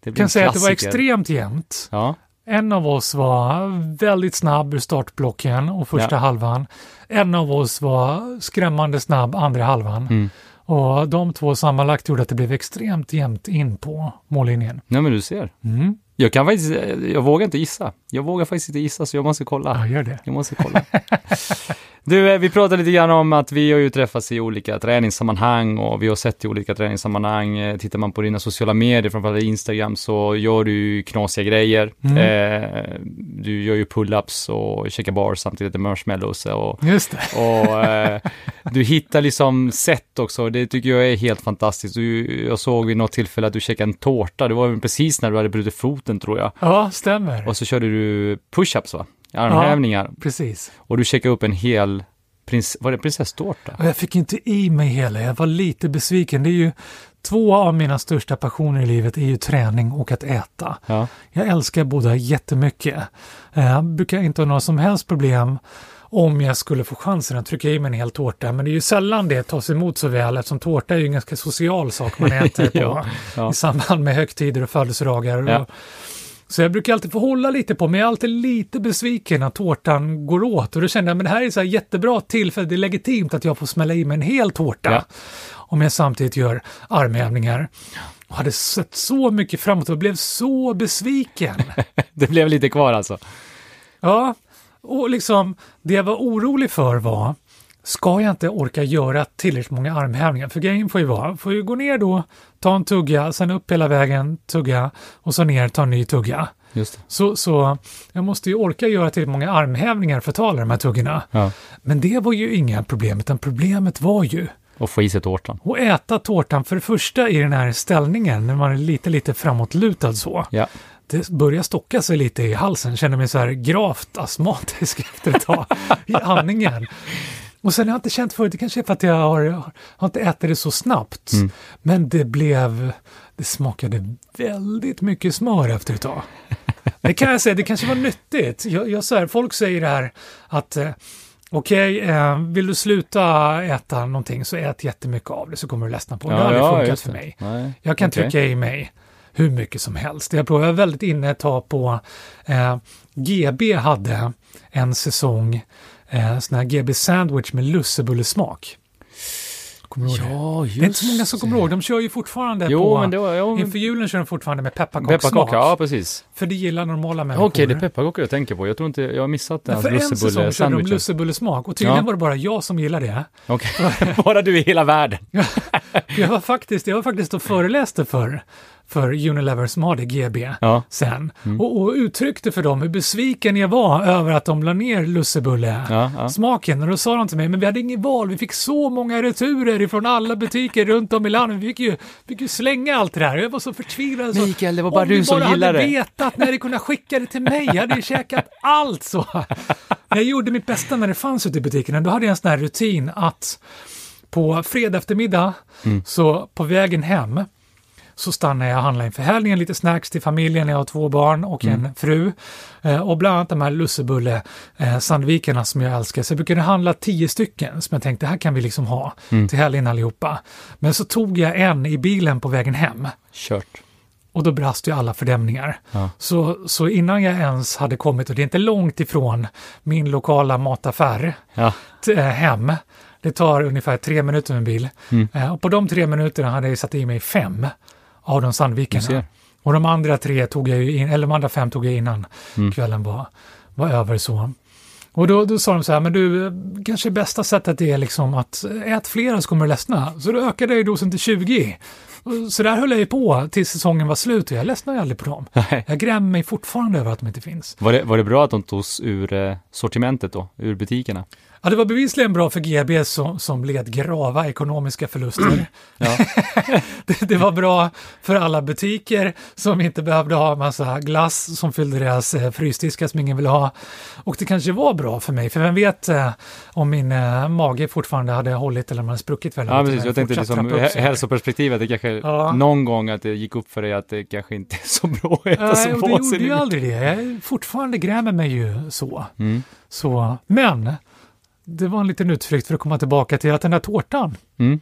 det blir kan en säga att det var extremt jämnt. Ja, En av oss var väldigt snabb ur startblocken och första Ja. halvan. En av oss var skrämmande snabb andra halvan. Mm. Och de två sammanlagt gjorde att det blev extremt jämnt in på mållinjen. nej men du ser. Mm. Jag kan faktiskt, jag vågar inte gissa. Jag vågar faktiskt inte gissa, så jag måste kolla. Ja, gör det. Jag måste kolla. Du, eh, vi pratade lite grann om att vi har ju träffats i olika träningssammanhang och vi har sett i olika träningssammanhang. Eh, Tittar man på dina sociala medier, framförallt Instagram, så gör du knasiga grejer. Mm. Eh, du gör ju pull-ups och checkar bars samtidigt med marshmallows och, Just det. och eh, du hittar liksom sätt också. Det tycker jag är helt fantastiskt. Du, jag såg vid något tillfälle att du checkade en tårta. Det var precis när du hade brutit foten tror jag. Ja, stämmer. Och så körde du push-ups va? Armhävningar. Precis. Och du checkade upp en hel, prins, var det prinsesstårta? Jag fick inte i mig hela. Jag var lite besviken. Det är ju två av mina största passioner i livet är ju träning och att äta. Ja. Jag älskar båda jättemycket. Eh, Jag brukar inte ha några som helst problem om jag skulle få chansen att trycka i mig en hel tårta. Men det är ju sällan det tas emot så väl eftersom tårta är ju en ganska social sak man äter på Ja, ja. i samband med högtider och födelsedagar. Ja. Och, så jag brukar alltid få hålla lite på, men jag är alltid lite besviken när tårtan går åt. Och då kände jag, men det här är så här jättebra tillfälle, det är legitimt att jag får smälla i mig en hel tårta. Ja. Om jag samtidigt gör armhävningar. Och hade sett så mycket framåt och blev så besviken. Det blev lite kvar alltså. Ja, och liksom det jag var orolig för var, ska jag inte orka göra tillräckligt många armhävningar? För grejen får ju vara, får ju gå ner då, ta en tugga, sen upp hela vägen, tugga och så ner, ta en ny tugga. Just det. Så, så jag måste ju orka göra tillräckligt många armhävningar för att ta alla de här tuggorna. Ja. Men det var ju inga problem, utan problemet var ju Och få i sig tårtan. att äta tårtan för det första i den här ställningen, när man är lite, lite framåtlutad så. Ja. Det börjar stocka sig lite i halsen, känner mig så här gravt astmatisk efter ett tag i andningen. Och sen har jag inte känt förut, det kanske är för att jag har, har inte ätit det så snabbt. Mm. Men det blev, det smakade väldigt mycket smör efter ett tag. Det kan jag säga, det kanske var nyttigt. Jag, jag så här, folk säger det här att eh, Okej, eh, vill du sluta äta någonting så ät jättemycket av det så kommer du ledsna på det. Det har aldrig funkat just för mig. Nej. Jag kan Okej. trycka i mig hur mycket som helst. Jag var väldigt inne ett tag på eh, GB hade en säsong eh, sån här GB sandwich med lussebullesmak. Kommer du ihåg det? Ja, just Det är inte så många som kommer ihåg. De kör ju fortfarande Jo, på... men det var... Jo, Inför julen kör de fortfarande med pepparkakssmak. ja precis. För det gillar normala människor. Okej, det är pepparkakor jag tänker på. Jag tror inte, jag har missat den för en säsong körde de lussebullesmak och tydligen Ja. var det bara jag som gillade det. Okej, bara du i hela världen. Jag var faktiskt, jag var faktiskt och föreläste för, för Unilever som hade GB Ja. sen Mm. och, och uttryckte för dem hur besviken jag var över att de la ner lussebulle. Ja, ja. Smaken och då sa de till mig, men vi hade inget val, vi fick så många returer ifrån alla butiker runt om i landet, vi fick ju, fick ju slänga allt det där. Jag var så förtvivlad. Så, Mikael, det var bara om du ni som bara gillade hade det. vetat när ni kunde skicka det till mig, jag hade ju käkat allt så. Jag gjorde mitt bästa när det fanns ute i butikerna, då hade jag en sån här rutin att på fredag eftermiddag, Mm. så på vägen hem, så stannar jag och handlar inför helgen, lite snacks till familjen, jag har två barn och Mm. en fru. Eh, och bland annat de här lussebulle eh, som jag älskar. Så jag brukade handla tio stycken som jag tänkte, det här kan vi liksom ha Mm. till helgen allihopa. Men så tog jag en i bilen på vägen hem. Kört. Och då brast ju alla fördämningar. Ja. Så, så innan jag ens hade kommit, och det är inte långt ifrån min lokala mataffär, Ja. t- eh, hem. Det tar ungefär tre minuter med en bil. Mm. Eh, och på de tre minuterna hade jag satt i mig fem av de Du sandvikerna. ser. Och de andra tre tog jag ju in, eller de andra fem tog jag innan Mm. kvällen var, var över så. Och då, då sa de så här, men du, kanske bästa sättet är liksom att ät flera så kommer du ledsna. Så då ökade jag ju dosen till 20. Och Så där höll jag ju på tills säsongen var slut och jag ledsnade aldrig på dem. Nej. Jag grämer mig fortfarande över att de inte finns. Var det, var det bra att de togs ur eh, sortimentet då, ur butikerna? Ja, det var bevisligen bra för GB som, som led grava ekonomiska förluster. Ja, det, det var bra för alla butiker som inte behövde ha massa glass som fyllde deras eh, frysdiskar som ingen ville ha. Och det kanske var bra för mig, för vem vet eh, om min eh, mage fortfarande hade hållit eller om den hade spruckit väldigt ja precis. Jag tänkte liksom hälsoperspektivet, det kanske Ja. någon gång att det gick upp för dig att det kanske inte är så bra att äta Nej, så och det gjorde ju aldrig det. Jag fortfarande grämer mig ju så. Mm. så. Men det var en liten utflykt för att komma tillbaka till att den där tårtan, Mm.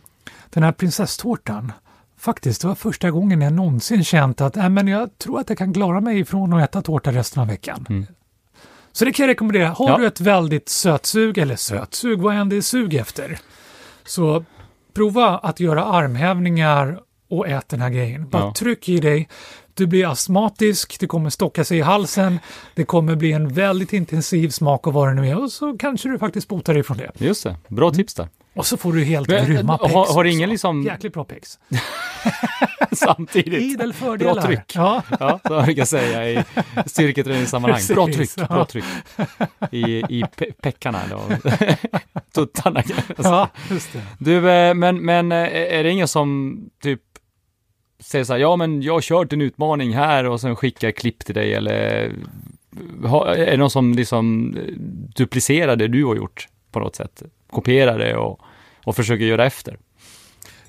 den här prinsesstårtan, faktiskt, det var första gången jag någonsin känt att äh, men jag tror att jag kan klara mig ifrån att äta tårta resten av veckan. Mm. Så det kan jag rekommendera. Har Ja. du ett väldigt sötsug, eller sötsug, vad än det är sug efter, så prova att göra armhävningar och ät den här grejen. Bara Ja. tryck i dig. Du blir astmatisk, det kommer stocka sig i halsen, det kommer bli en väldigt intensiv smak av vad det nu är och så kanske du faktiskt botar dig från det. Just det, bra tips där. Och så får du helt Men, grymma har- pex har också. ingen liksom- Jäkligt bra pex. Samtidigt. Idel fördelar. Bra tryck. Ja, Ja, så brukar jag säga i styrketräningssammanhang. Bra tryck, ja. bra tryck. I, i pe- peckarna. Tuttarna. ja, just det. Du, eh, men, men eh, är det ingen som typ säger så här, ja men jag har kört en utmaning här och sen skickar klipp till dig eller har- är det någon som liksom eh, duplicerar det du har gjort på något sätt? Kopierar det och, och försöker göra efter?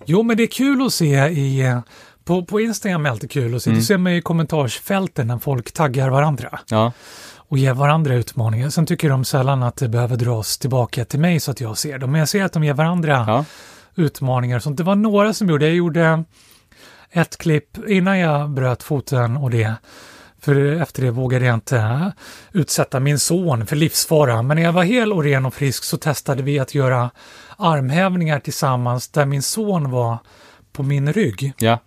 Jo, men det är kul att se i... eh, På, på Instagram är det alltid kul att se. Mm. Du ser man i kommentarsfälten när folk taggar varandra Ja, och ger varandra utmaningar. Sen tycker de sällan att det behöver dras tillbaka till mig så att jag ser dem. Men jag ser att de ger varandra ja, utmaningar sånt. Det var några som gjorde. Jag gjorde ett klipp innan jag bröt foten och det. För efter det vågade jag inte utsätta min son för livsfara. Men när jag var hel och ren och frisk så testade vi att göra armhävningar tillsammans där min son var på min rygg. ja,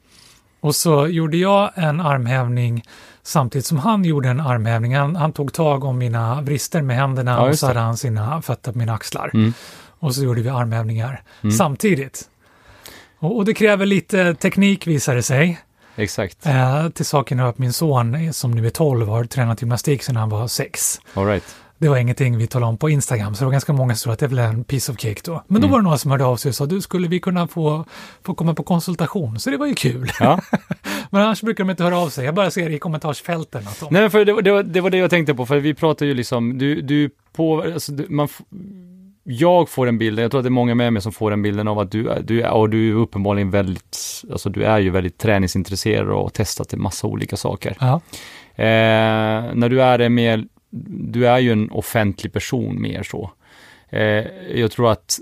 Och så gjorde jag en armhävning samtidigt som han gjorde en armhävning. Han, han tog tag om mina vrister med händerna Ja, och så hade han sina fötter på mina axlar. Mm. Och så gjorde vi armhävningar Mm. samtidigt. Och, det kräver lite teknik visade det sig. exakt. Eh, till saken hör att min son, eh, som nu är 12, har tränat gymnastik sedan han var 6. All right. Det var ingenting vi talade om på Instagram, så det var ganska många som tror att det är väl en piece of cake då. Men då Mm. var det några som hörde av sig och sa, du skulle vi kunna få, få komma på konsultation? Så det var ju kul. Ja. Men annars brukar de inte höra av sig. Jag bara ser i kommentarsfälten att de... Nej, för det, var- det, var, det var det jag tänkte på, för vi pratar ju liksom, du, du på, alltså, du, man, jag får en bild, jag tror att det är många med mig som får den bilden av att du, är- du är, och du är uppenbarligen väldigt, alltså du är ju väldigt träningsintresserad och har testat en massa olika saker. Ja. Eh, när du är det mer, du är ju en offentlig person mer så. Eh, jag tror att,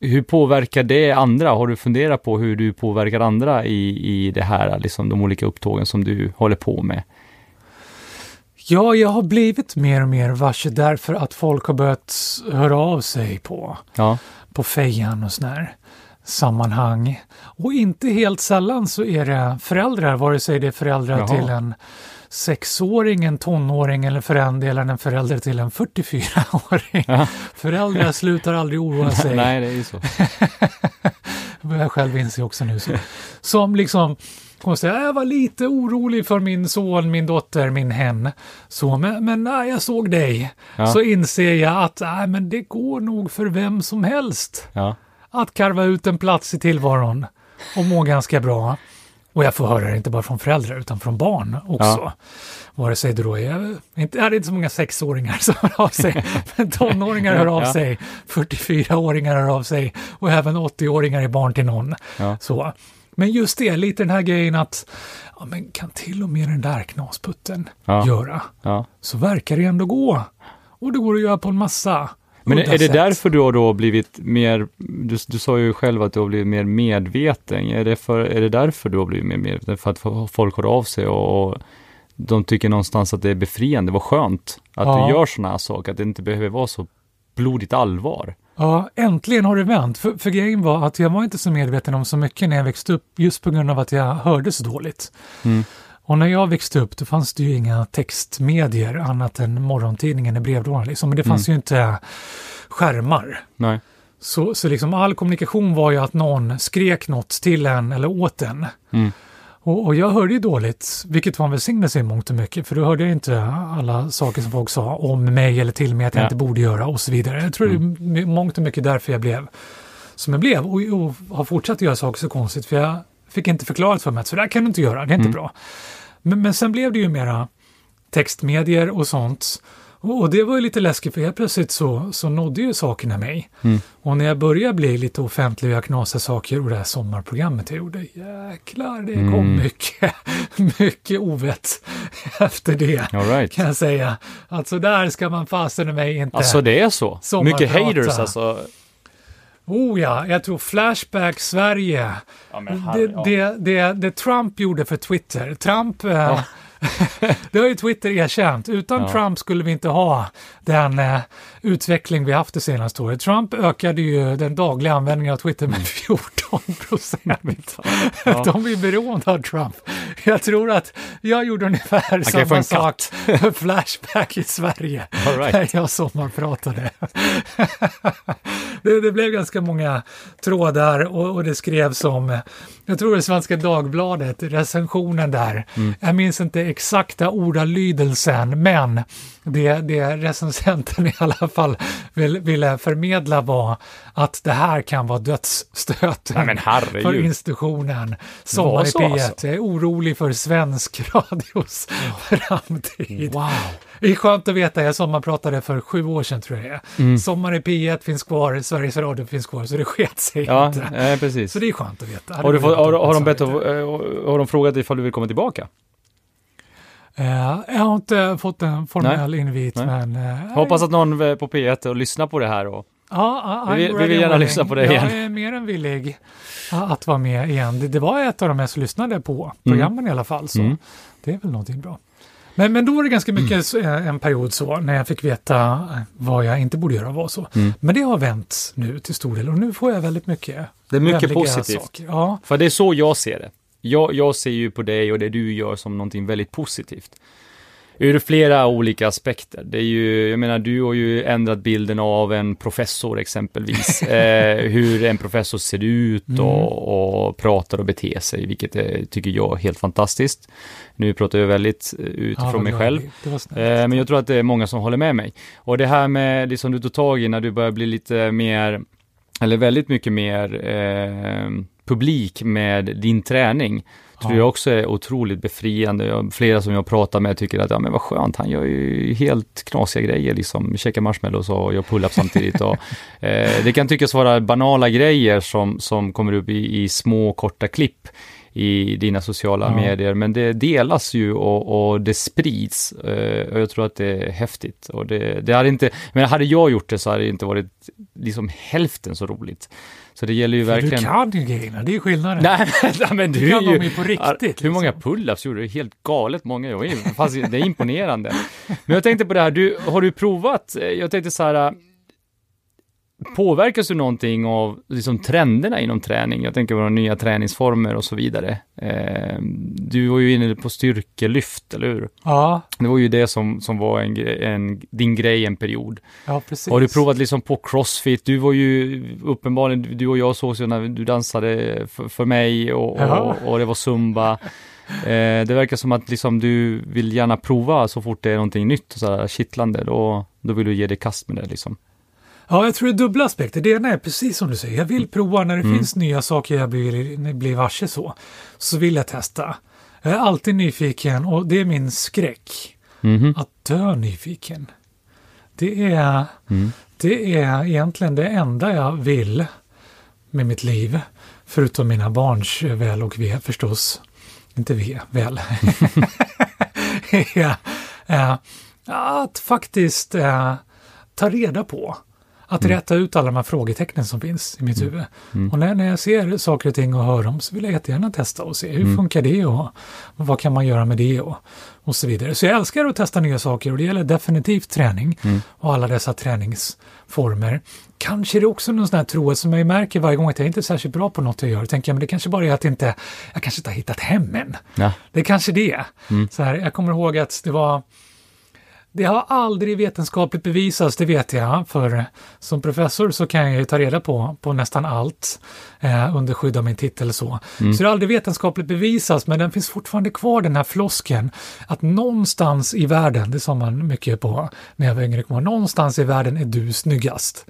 hur påverkar det andra? Har du funderat på hur du påverkar andra i, i det här, liksom de olika upptågen som du håller på med? Ja, jag har blivit mer och mer varse därför att folk har börjat höra av sig på, Ja, på fejan och sådär. här sammanhang. Och inte helt sällan så är det föräldrar, vare sig det är föräldrar Jaha. till en sexåring, en tonåring eller för den delen en förälder till en 44-åring. Ja. Föräldrar slutar aldrig oroa sig. nej det är ju så. jag själv inser också nu. Så, som liksom kommer säga, jag var lite orolig för min son, min dotter, min hen. Så, men, men när jag såg dig Ja. så inser jag att nej, men det går nog för vem som helst Ja, att karva ut en plats i tillvaron och må ganska bra. Och jag får höra det inte bara från föräldrar utan från barn också. Ja. Vare sig det då är, inte, är det inte så många sexåringar som hör av sig, men tonåringar hör av Ja. sig, 44-åringar hör av sig och även 80-åringar är barn till någon. ja, Så. Men just det, lite den här grejen att ja, men kan till och med den där knasputten Ja. göra, ja. så verkar det ändå gå. Och det går att göra på en massa Men är det sätt. därför du har då blivit mer, du, du sa ju själv att du har blivit mer medveten. Är det, för, är det därför du har blivit mer medveten? För att folk hör av sig och, och de tycker någonstans att det är befriande, vad skönt att Ja. du gör sådana här saker, att det inte behöver vara så blodigt allvar. Ja, äntligen har det vänt. För, för grejen var att jag var inte så medveten om så mycket när jag växte upp, just på grund av att jag hörde så dåligt. Mm. Och när jag växte upp, då fanns det ju inga textmedier annat än morgontidningen i brevlådan. Liksom. Men det fanns Mm. ju inte skärmar. Nej. Så, så liksom all kommunikation var ju att någon skrek något till en eller åt en. Mm. Och, och jag hörde ju dåligt, vilket var en välsignelse i mångt och mycket, för då hörde jag inte alla saker som folk sa om mig eller till mig att jag Ja. inte borde göra och så vidare. Jag tror Mm. det är mångt och mycket därför jag blev som jag blev och, och har fortsatt göra saker så konstigt, för jag fick inte förklarat för mig att så där kan du inte göra, det är inte Mm. bra. Men, men sen blev det ju mera textmedier och sånt. Och, det var ju lite läskigt för helt plötsligt så, så nådde ju sakerna mig. Mm. Och när jag började bli lite offentlig och jag knasade saker och det här sommarprogrammet jag gjorde, jäklar det kom Mm. mycket, mycket ovett efter det. All right. Kan jag säga. Alltså där ska man fasen mig inte... Alltså det är så? Mycket haters alltså? Oh ja, jag tror Flashback Sverige. Ja, men Det, det, det, det Trump gjorde för Twitter. Trump, eh, det har ju Twitter erkänt. Utan Ja. Trump skulle vi inte ha den eh, utveckling vi haft det senaste året. Trump ökade ju den dagliga användningen av Twitter med 14 procent. Ja. De är beroende av Trump. Jag tror att jag gjorde ungefär få samma en sak för Flashback i Sverige. All right. När jag sommarpratade. det, det blev ganska många trådar och, och det skrevs om, jag tror det Svenska Dagbladet, recensionen där. Mm. Jag minns inte exakta ordalydelsen, men det, det recensenten i alla fall vill, ville förmedla var att det här kan vara dödsstöten Nej för institutionen. Sommar i så P1. alltså? Är orolig för svensk radios framtid. Wow. Det är skönt att veta, jag sommarpratade för sju år sedan tror jag det. Mm. Sommar i P1 finns kvar, Sveriges Radio finns kvar, så det sket sig Ja, inte. eh, precis. Så det är skönt att veta. Har, du har, har, de bett, att- eh, har de frågat ifall du vill komma tillbaka? Eh, jag har inte fått en formell invit, Nej. men... eh, Hoppas att någon eh, på P1 och lyssnar på det här och Ja, Vi vill- gärna willing. lyssna på det jag igen. är mer än villig att vara med igen. Det, det var ett av de mest lyssnade på programmen i alla fall, så Mm. det är väl någonting bra. Men, men då var det ganska mycket så, eh, en period så, när jag fick veta vad jag inte borde göra var så. Mm. Men det har vänt nu till stor del och nu får jag väldigt mycket Det är mycket positivt. Saker. Ja, För det är så jag ser det. Jag, jag ser ju på dig och det du gör som någonting väldigt positivt. Ur flera olika aspekter. Det är ju, jag menar, du har ju ändrat bilden av en professor exempelvis. eh, hur en professor ser ut Mm. och, och pratar och beter sig, vilket är, tycker jag är helt fantastiskt. Nu pratar jag väldigt eh, ja, utifrån vad mig själv. Eh, men jag tror att det är många som håller med mig. Och det här med det som du tog tag i när du börjar bli lite mer, eller väldigt mycket mer eh, publik med din träning, tror Ja. jag också är otroligt befriande. Flera som jag pratar med tycker att, ja men vad skönt, han gör ju helt knasiga grejer, liksom käkar marshmallows och gör pull-up samtidigt. Och, eh, det kan tyckas vara banala grejer som, som kommer upp i, i små korta klipp i dina sociala Ja. medier, men det delas ju och, och det sprids. Eh, och jag tror att det är häftigt. Och det, det hade inte, men hade jag gjort det så hade det inte varit liksom hälften så roligt. Så det gäller ju För verkligen... Du kan ju grejerna, det är skillnaden. Nej, nej, men du Du kan är dem ju... ju på riktigt. Hur många liksom. pull-ups gjorde du? Helt galet många. Jag är, fast det är imponerande. Men jag tänkte på det här, du, har du provat? Jag tänkte så här, påverkas du någonting av liksom, trenderna inom träning? Jag tänker på de nya träningsformer och så vidare. Eh, du var ju inne på styrkelyft, eller hur? Ja, Det var ju det som, som var en, en, din grej en period. ja, precis. Har du provat liksom på crossfit? Du var ju uppenbarligen, du och jag sågs ju när du dansade för, för mig och, och, och det var zumba. Eh, det verkar som att liksom du vill gärna prova så fort det är någonting nytt och så här kittlande, då, då vill du ge dig kast med det liksom. Ja, jag tror det är dubbla aspekter. Det ena är precis som du säger. Jag vill prova när det Mm. finns nya saker jag blir, blir varse så. Så vill jag testa. Jag är alltid nyfiken och det är min skräck. Mhm. Att dö nyfiken. Det är, Mm. det är egentligen det enda jag vill med mitt liv. Förutom mina barns väl och ve förstås. Inte ve, väl. är, eh, att faktiskt eh, ta reda på. Att Mm. rätta ut alla de här frågetecknen som finns i mitt huvud. Mm. Och när, när jag ser saker och ting och hör dem så vill jag jättegärna testa och se hur Mm. funkar det och, och vad kan man göra med det och, och så vidare. Så jag älskar att testa nya saker och det gäller definitivt träning Mm. och alla dessa träningsformer. Kanske är det också någon sån här tro som jag märker varje gång att jag inte är särskilt bra på något jag gör. Tänker jag, men det kanske bara är att inte, jag kanske inte har hittat hem än. Ja. Det är kanske det. Mm. Så här, jag kommer ihåg att det var Det har aldrig vetenskapligt bevisats, det vet jag, för som professor så kan jag ju ta reda på, på nästan allt eh, under skydd av min titel så. Mm. Så det har aldrig vetenskapligt bevisats, men den finns fortfarande kvar den här flosken att någonstans i världen, det sa man mycket på när jag var yngre, någonstans i världen är du snyggast.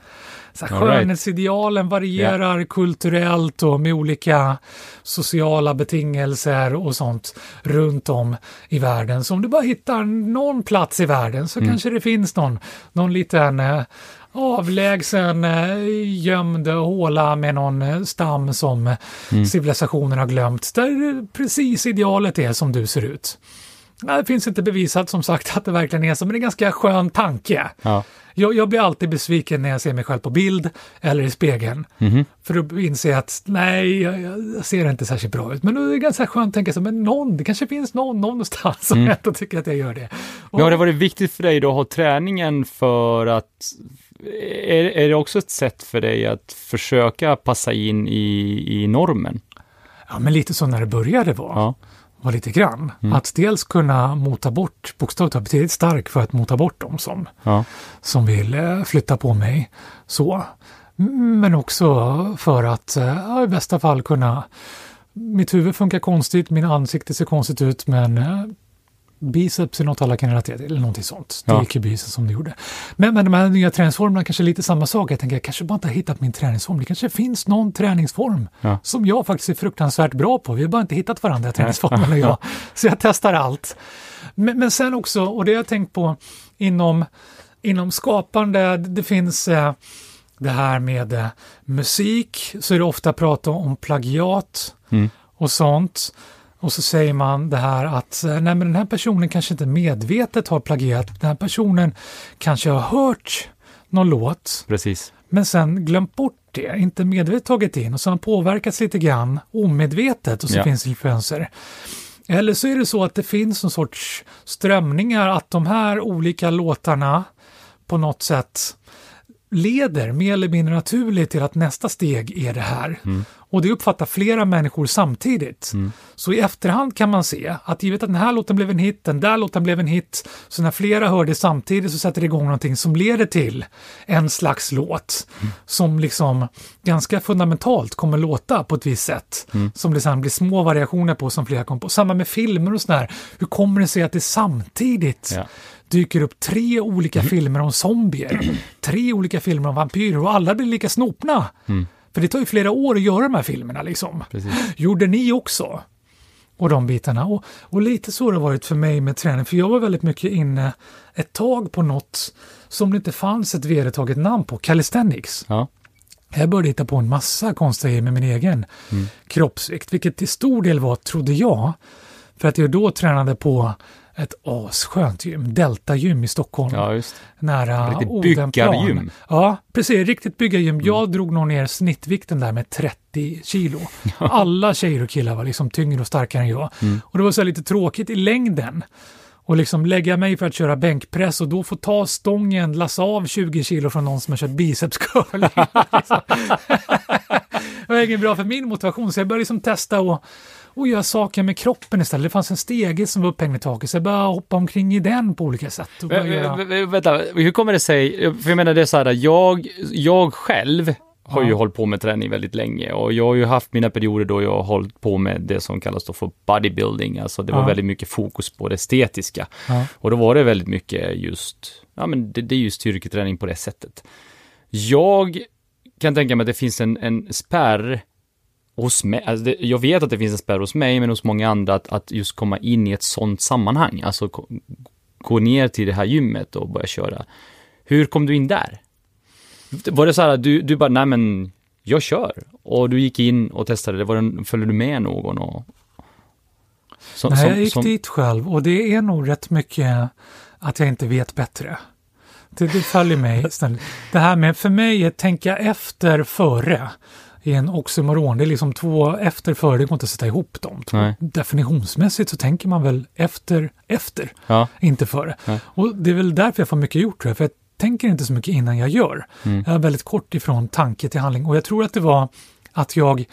Så här, right. skönhetsidealen varierar kulturellt och med olika sociala betingelser och sånt runt om i världen. Så om du bara hittar någon plats i världen så kanske det finns någon, någon liten eh, avlägsen eh, gömd håla med någon eh, stam som eh, civilisationen har glömt, där precis idealet är som du ser ut. Nej, Det finns inte bevisat som sagt att det verkligen är så, men det är en ganska skön tanke. Ja. Jag, jag blir alltid besviken när jag ser mig själv på bild eller i spegeln. Mhm. För att inse att nej, jag, jag ser inte särskilt bra ut. Men då är det ganska skönt att tänka så, men någon, det kanske finns någon någonstans som Mm. ändå tycker att jag gör det. Och, Men har det varit viktigt för dig då att ha träningen för att är, är det också ett sätt för dig att försöka passa in i, i normen? ja, men lite så när det började var. Ja. Var lite grann. Mm. Att dels kunna mota bort, bokstavligt talat betydligt stark för att mota bort dem som, Ja. som vill eh, flytta på mig. Så. Men också för att eh, ja, i bästa fall kunna mitt huvud funkar konstigt, min ansikte ser konstigt ut men eh, biceps är något alla kan relatera till, eller någonting sånt. Det Ja. gick ju biceps som det gjorde. Men, men de här nya träningsformerna kanske är lite samma sak. Jag tänker, jag kanske bara inte har hittat min träningsform. Det kanske finns någon träningsform Ja. som jag faktiskt är fruktansvärt bra på. Vi har bara inte hittat varandra, träningsformen och jag. Så jag testar allt. Men, men sen också, och det har jag tänkt på inom, inom skapande, det finns eh, det här med eh, musik, så är det ofta prat om plagiat Mm. och sånt. Och så säger man det här att eh, nej men den här personen kanske inte medvetet har plagierat. Den här personen kanske har hört någon låt Precis. men sen glömt bort det, inte medvetet tagit in och så har påverkats lite grann omedvetet och så Ja. finns influenser. Eller så är det så att det finns någon sorts strömningar att de här olika låtarna på något sätt leder mer eller mindre naturligt till att nästa steg är det här. Och det uppfattar flera människor samtidigt. Så i efterhand kan man se att givet att den här låten blev en hit, den där låten blev en hit, så när flera hör det samtidigt så sätter det igång någonting som leder till en slags låt som liksom ganska fundamentalt kommer låta på ett visst sätt. Som det sen blir små variationer på som flera kommer på. Samma med filmer och sådär. Hur kommer det sig att det samtidigt Ja. dyker upp tre olika filmer om zombier, tre olika filmer om vampyrer och alla blir lika snopna. För det tar ju flera år att göra de här filmerna liksom. Precis. Gjorde ni också? Och de bitarna. Och, och lite så har det varit för mig med träning, för jag var väldigt mycket inne ett tag på något som det inte fanns ett vedertaget namn på, calisthenics. Ja. Jag började hitta på en massa konstiga grejer med min egen kroppsvikt, vilket till stor del var, trodde jag, för att jag då tränade på ett asskönt gym, Delta gym i Stockholm, ja, just nära Riktigt Odenplan. byggargym. Ja, precis, riktigt byggargym. Jag drog nog ner snittvikten där med 30 kilo. Alla tjejer och killar var liksom tyngre och starkare än jag. Och det var så lite tråkigt i längden och liksom lägga mig för att köra bänkpress och då få ta stången, lassa av 20 kilo från någon som har kört bicepscurling. liksom. det var inget bra för min motivation så jag började liksom testa och, och göra saker med kroppen istället. Det fanns en stege som var upphängd i taket så jag började hoppa omkring i den på olika sätt. Och började göra- Vä- vä- Vänta, hur kommer det sig, för jag menar det är så här, jag, jag själv har ju Ja. hållit på med träning väldigt länge och jag har ju haft mina perioder då jag har hållit på med det som kallas då för bodybuilding, alltså det var Ja. väldigt mycket fokus på det estetiska. Ja. Och då var det väldigt mycket just, ja men det, det är ju styrketräning på det sättet. Jag kan tänka mig att det finns en, en spärr hos mig, alltså det, jag vet att det finns en spärr hos mig, men hos många andra att, att just komma in i ett sånt sammanhang, alltså gå ner till det här gymmet och börja köra. Hur kom du in där? Var det så här du, du bara, nej men, jag kör. Och du gick in och testade det, var det, följde du med någon och... Som, Nej, jag gick som- dit själv och det är nog rätt mycket att jag inte vet bättre. Det, det följer mig. Det här med, för mig, att tänka efter före är en oxymoron. Det är liksom två efter före, det går inte att sätta ihop dem. Nej. Definitionsmässigt så tänker man väl efter, efter, Ja, inte före. Nej. Och det är väl därför jag får mycket gjort tror jag, för jag tänker inte så mycket innan jag gör. Mm. Jag är väldigt kort ifrån tanke till handling och jag tror att det var att jag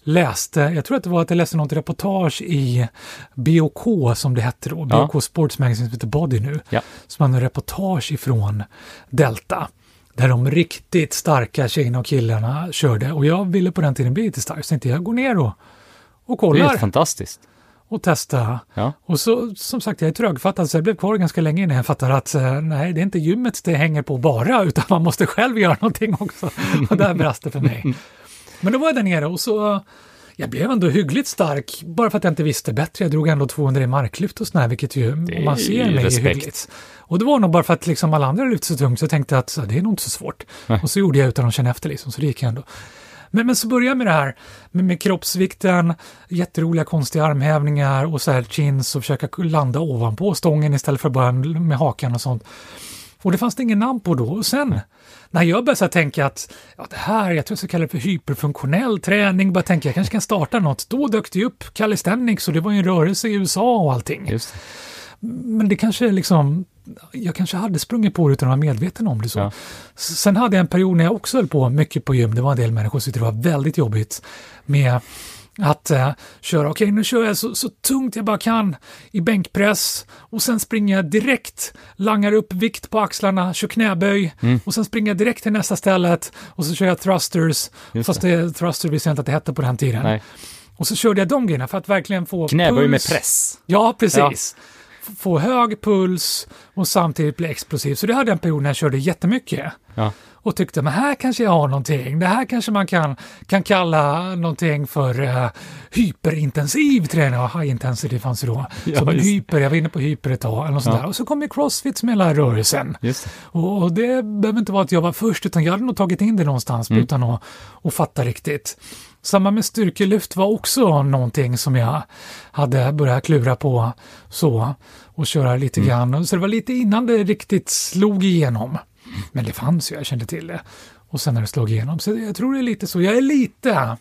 läste, jag tror att det var att jag läste något reportage i BOK som det hette då, Ja. BOK Sports Magazine som heter Body nu, Ja. som hade en reportage ifrån Delta. Där de riktigt starka tjejerna och killarna körde och jag ville på den tiden bli lite stark så tänkte jag gå ner och, och Det är kollar helt fantastiskt. och testa. Ja. Och så som sagt, jag är trögfattad så jag blev kvar ganska länge innan jag fattade att eh, nej, det är inte gymmet det hänger på bara, utan man måste själv göra någonting också. Och där brast det för mig. Men då var jag där nere och så jag blev ändå hyggligt stark, bara för att jag inte visste bättre. Jag drog ändå 200 i marklyft och sådär, vilket ju, är om man ser mig, är respekt. hyggligt. Och det var nog bara för att liksom alla andra lyfte så tungt, så jag tänkte att så, det är nog inte så svårt. Nej. Och så gjorde jag utan att känna efter liksom, så det gick ändå. Men, men så började jag med det här med, med kroppsvikten, jätteroliga konstiga armhävningar och så här chins och försöka landa ovanpå stången istället för bara med hakan och sånt. Och det fanns det ingen namn på då. Och sen när jag började tänka att ja, det här, jag tror jag ska kalla det för hyperfunktionell träning, bara tänka jag kanske kan starta något. Då dök det ju upp calisthenics och det var ju en rörelse i USA och allting. Just. Men det kanske liksom, jag kanske hade sprungit på det utan att vara medveten om det så. Ja. Sen hade jag en period när jag också höll på mycket på gym. Det var en del människor som tyckte det var väldigt jobbigt med att eh, köra, okej nu kör jag så, så tungt jag bara kan i bänkpress och sen springer jag direkt, langar upp vikt på axlarna, kör knäböj Mm. och sen springer jag direkt till nästa stället och så kör jag thrusters, Just fast det. thruster visste jag inte att det hette på den tiden. Nej. Och så körde jag de grejerna för att verkligen få Knäböj med puls. press. Ja, precis. F- Få hög puls och samtidigt bli explosiv. Så det hade jag en period när jag körde jättemycket. Ja. Och tyckte, men här kanske jag har någonting. Det här kanske man kan, kan kalla någonting för uh, hyperintensiv träning. Ja, high intensity fanns det då. Ja, Som en hyper, jag var inne på hyper ett tag. Eller något sånt Ja. Och så kom ju crossfit som hela rörelsen. Just. Och, och det behöver inte vara att jag var först, utan jag hade nog tagit in det någonstans Mm. utan att, att fatta riktigt. Samma med styrkelyft var också någonting som jag hade börjat klura på så och köra lite Mm. grann. Så det var lite innan det riktigt slog igenom. Men det fanns ju, jag kände till det. Och sen när det slog igenom. Så jag tror det är lite så. Jag är lite,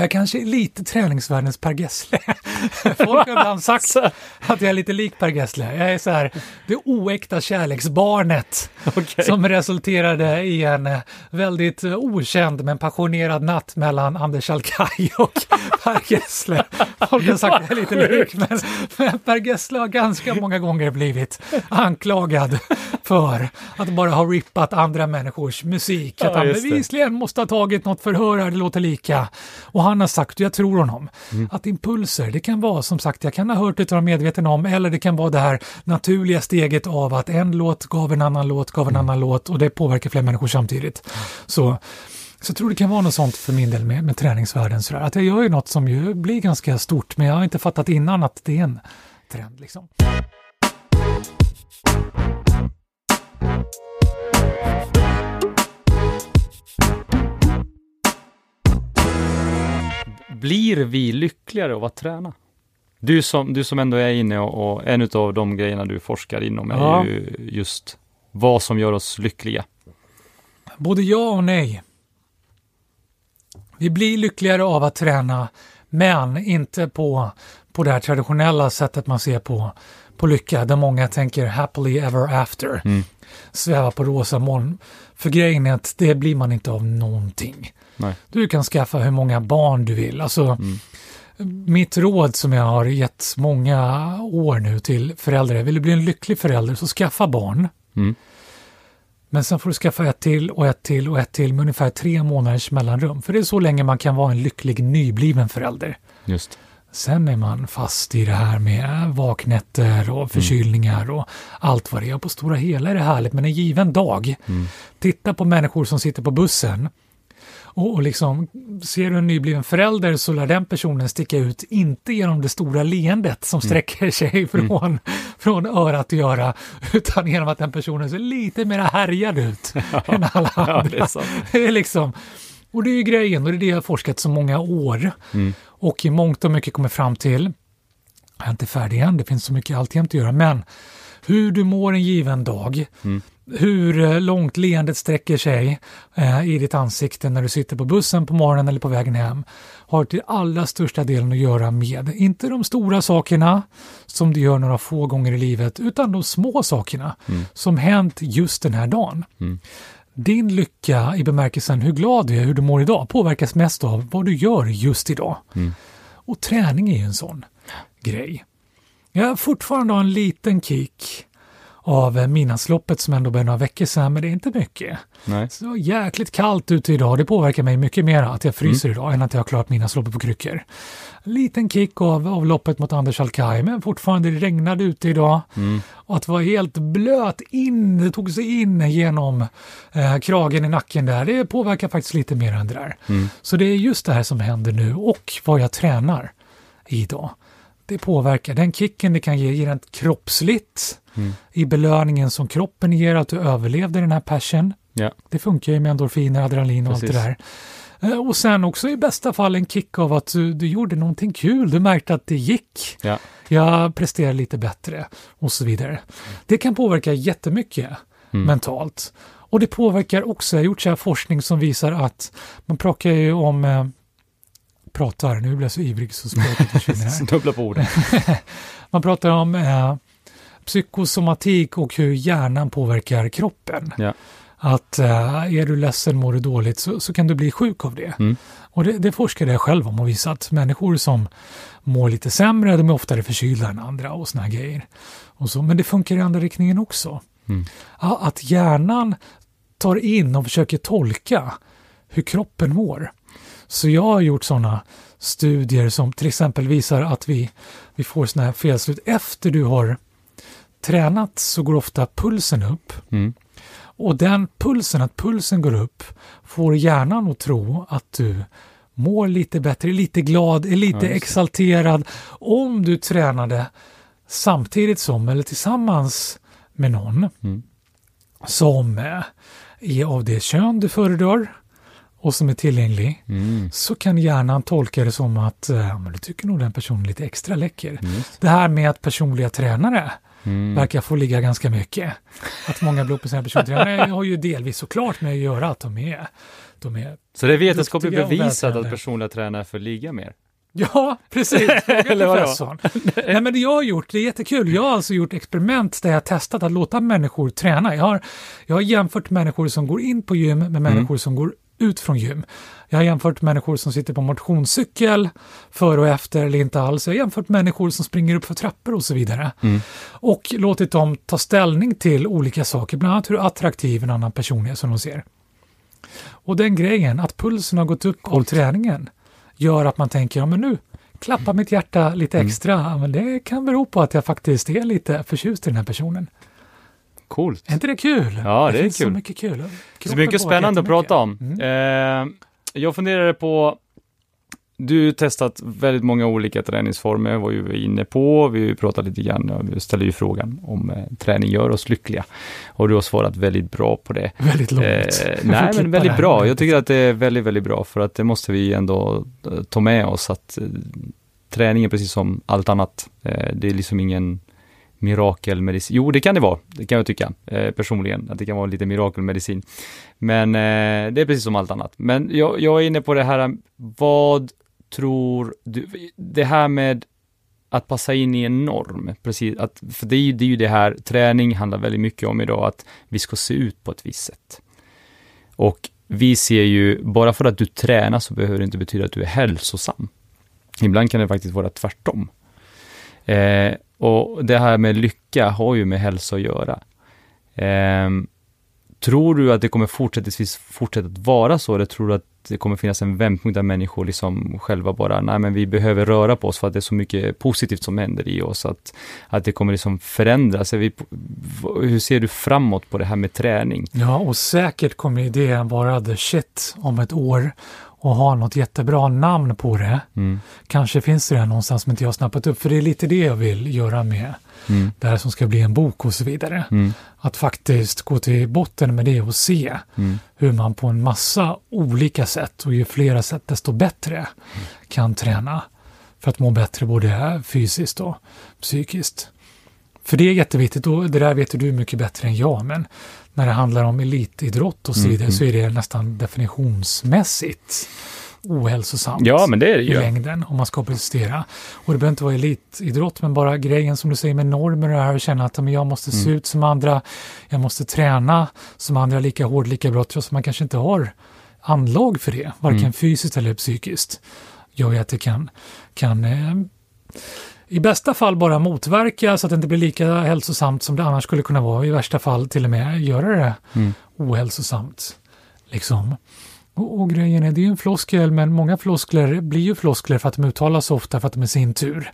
jag kanske är lite träningsvärldens Per Gessle. Folk har ibland sagt att jag är lite lik Per Gessle. Jag är så här, det oäkta kärleksbarnet Okej. som resulterade i en eh, väldigt eh, okänd men passionerad natt mellan Anders Alkaj och Per Gessle. Folk har sagt att jag är lite lik, men, men Per Gessle har ganska många gånger blivit anklagad för att bara ha rippat andra människors musik. Att Ja, han just det. bevisligen måste ha tagit något förhör här, det låter lika. Och han har sagt, och jag tror honom, Mm. att impulser, det kan vara som sagt, jag kan ha hört det utan att vara medveten om, eller det kan vara det här naturliga steget av att en låt gav en annan låt, gav en Mm. annan låt och det påverkar fler människor samtidigt. Så, så jag tror det kan vara något sånt för min del med, med träningsvärlden, sådär. att jag gör ju något som ju blir ganska stort, men jag har inte fattat innan att det är en trend. Liksom. Blir vi lyckligare av att träna? Du som, du som ändå är inne och, och en av de grejerna du forskar inom är Ja. ju just vad som gör oss lyckliga. Både ja och nej. Vi blir lyckligare av att träna, men inte på, på det här traditionella sättet man ser på, på lycka, där många tänker happily ever after. Mm. Sväva på rosa moln. För grejen är att det blir man inte av någonting. Nej. Du kan skaffa hur många barn du vill. Alltså, Mm. Mitt råd som jag har gett många år nu till föräldrar, vill du bli en lycklig förälder så skaffa barn. Mm. Men sen får du skaffa ett till och ett till och ett till med ungefär tre månaders mellanrum. För det är så länge man kan vara en lycklig nybliven förälder. Just. Sen är man fast i det här med vaknätter och förkylningar och allt vad det är. På stora hela är det härligt, men en given dag, Mm. titta på människor som sitter på bussen och, och liksom, ser du en nybliven förälder så lär den personen sticka ut, inte genom det stora leendet som sträcker sig från, från öra till öra, utan genom att den personen ser lite mer härjad ut än alla andra. Ja. Det är liksom, och det är ju grejen, och det är det jag har forskat så många år. Mm. Och i mångt och mycket kommer fram till, jag är inte färdig än, det finns så mycket alltjämt att göra, men hur du mår en given dag, Mm. hur eh, långt leendet sträcker sig eh, i ditt ansikte när du sitter på bussen på morgonen eller på vägen hem, har till allra största delen att göra med, inte de stora sakerna som du gör några få gånger i livet, utan de små sakerna Mm. som hänt just den här dagen. Mm. Din lycka i bemärkelsen hur glad du är, hur du mår idag, påverkas mest av vad du gör just idag. Mm. Och träning är ju en sån grej. Jag har fortfarande en liten kick av eh, Midnattsloppet som ändå började några veckor sedan, men det är inte mycket. Nej. Så jäkligt kallt ute idag. Det påverkar mig mycket mer att jag fryser idag än att jag har klarat Midnattsloppet på kryckor. En liten kick av, av loppet mot Anders Alkaj, men fortfarande det regnade ute idag. Mm. Och att vara helt blöt in, det tog sig in genom eh, kragen i nacken där, det påverkar faktiskt lite mer än det där. Mm. Så det är just det här som händer nu och vad jag tränar idag. Det påverkar. Den kicken det kan ge rent kroppsligt Mm. i belöningen som kroppen ger att du överlevde den här passion. Ja. Det funkar ju med endorfiner, adrenalin och Precis. allt det där. Eh, Och sen också i bästa fall en kick av att du, du gjorde någonting kul. Du märkte att det gick. Ja. Jag presterar lite bättre och så vidare. Det kan påverka jättemycket Mm. mentalt. Och det påverkar också, jag har gjort så här forskning som visar att man pratar ju om eh, pratar, nu blir jag så ivrig så språket försvinner här. Snubbla på orden. Man pratar om eh, psykosomatik och hur hjärnan påverkar kroppen. Ja. Att eh, är du ledsen, mår du dåligt så, så kan du bli sjuk av det. Mm. Och det, det forskade jag själv om och visat att människor som mår lite sämre, de är oftare förkylda än andra och såna grejer. Och så, men det funkar i andra riktningen också. Mm. Att hjärnan tar in och försöker tolka hur kroppen mår. Så jag har gjort sådana studier som till exempel visar att vi, vi får sådana här felslut. Efter du har tränat så går ofta pulsen upp. Mm. Och den pulsen, att pulsen går upp, får hjärnan att tro att du mår lite bättre, är lite glad, är Ja, lite det. exalterad. Om du tränade samtidigt som eller tillsammans med någon Mm. som eh, är av det kön du föredrar och som är tillgänglig Mm. så kan hjärnan tolka det som att eh, men du tycker nog den personen är lite extra läcker. Just. Det här med att personliga tränare Mm. verkar få ligga ganska mycket. Att många blir på sina persontränare har ju delvis såklart med att göra att de är, de är Så det är vetenskapligt bevisat att personliga tränare får ligga mer? Ja, precis. Eller professorn. Nej, men det jag har gjort, det är jättekul. Jag har alltså gjort experiment där jag testat att låta människor träna. Jag har, jag har jämfört människor som går in på gym med människor som går ut från gym. Jag har jämfört människor som sitter på motionscykel före och efter eller inte alls. Jag har jämfört människor som springer upp för trappor och så vidare. Mm. Och låtit dem ta ställning till olika saker, bland annat hur attraktiv en annan person är som de ser. Och den grejen, att pulsen har gått upp av träningen, gör att man tänker, ja men nu klappar mitt hjärta lite Mm. extra. Ja, men det kan bero på att jag faktiskt är lite förtjust i den här personen. Coolt. Är inte det kul? Ja, det är finns så kul. mycket kul. Så mycket spännande att prata om. Mm. Eh, jag funderade på, du har testat väldigt många olika träningsformer, var ju inne på, vi pratade lite grann, vi ställde ju frågan om eh, träning gör oss lyckliga. Och du har svarat väldigt bra på det. Väldigt långt. Eh, nej, men det väldigt bra. Jag tycker att det är väldigt, väldigt bra, för att det måste vi ändå eh, ta med oss att eh, träning är precis som allt annat. Eh, det är liksom ingen mirakelmedicin. Jo, det kan det vara, det kan jag tycka eh, personligen, att det kan vara lite mirakelmedicin. Men eh, det är precis som allt annat. Men jag, jag är inne på det här, vad tror du, det här med att passa in i en norm, precis, att, för det är, ju, det är ju det här, träning handlar väldigt mycket om idag, att vi ska se ut på ett visst sätt. Och vi ser ju, bara för att du tränar så behöver det inte betyda att du är hälsosam. Ibland kan det faktiskt vara tvärtom. Eh, och det här med lycka har ju med hälsa att göra. Ehm, tror du att det kommer fortsättningsvis fortsätta att vara så, eller tror du att det kommer finnas en vändpunkt där människor liksom själva bara, nej men vi behöver röra på oss för att det är så mycket positivt som händer i oss, att, att det kommer liksom förändras. Vi, hur ser du framåt på det här med träning? Ja, och säkert kommer idén vara the shit om ett år och ha något jättebra namn på det. Mm, Kanske finns det där någonstans som inte jag har snappat upp, för det är lite det jag vill göra med mm, det här som ska bli en bok och så vidare. mm, Att faktiskt gå till botten med det och se mm, hur man på en massa olika sätt, och ju flera sätt desto bättre, kan träna för att må bättre både fysiskt och psykiskt. För det är jätteviktigt och det där vet du mycket bättre än jag, men när det handlar om elitidrott och så vidare mm. så är det nästan definitionsmässigt ohälsosamt Ja, men det är det i ju. längden om man ska prestera. Och det behöver inte vara elitidrott, men bara grejen som du säger med normer och det här och känna att men jag måste se Mm. ut som andra, jag måste träna som andra lika hårt, lika bra, trots att man kanske inte har anlag för det, varken Mm. fysiskt eller psykiskt, gör ju att det kan, kan eh, i bästa fall bara motverka så att det inte blir lika hälsosamt som det annars skulle kunna vara. I värsta fall till och med göra det Mm. ohälsosamt. Liksom. Och, och grejen är, det är ju en floskel, men många floskler blir ju floskler för att de uttalas så ofta för att de i sin tur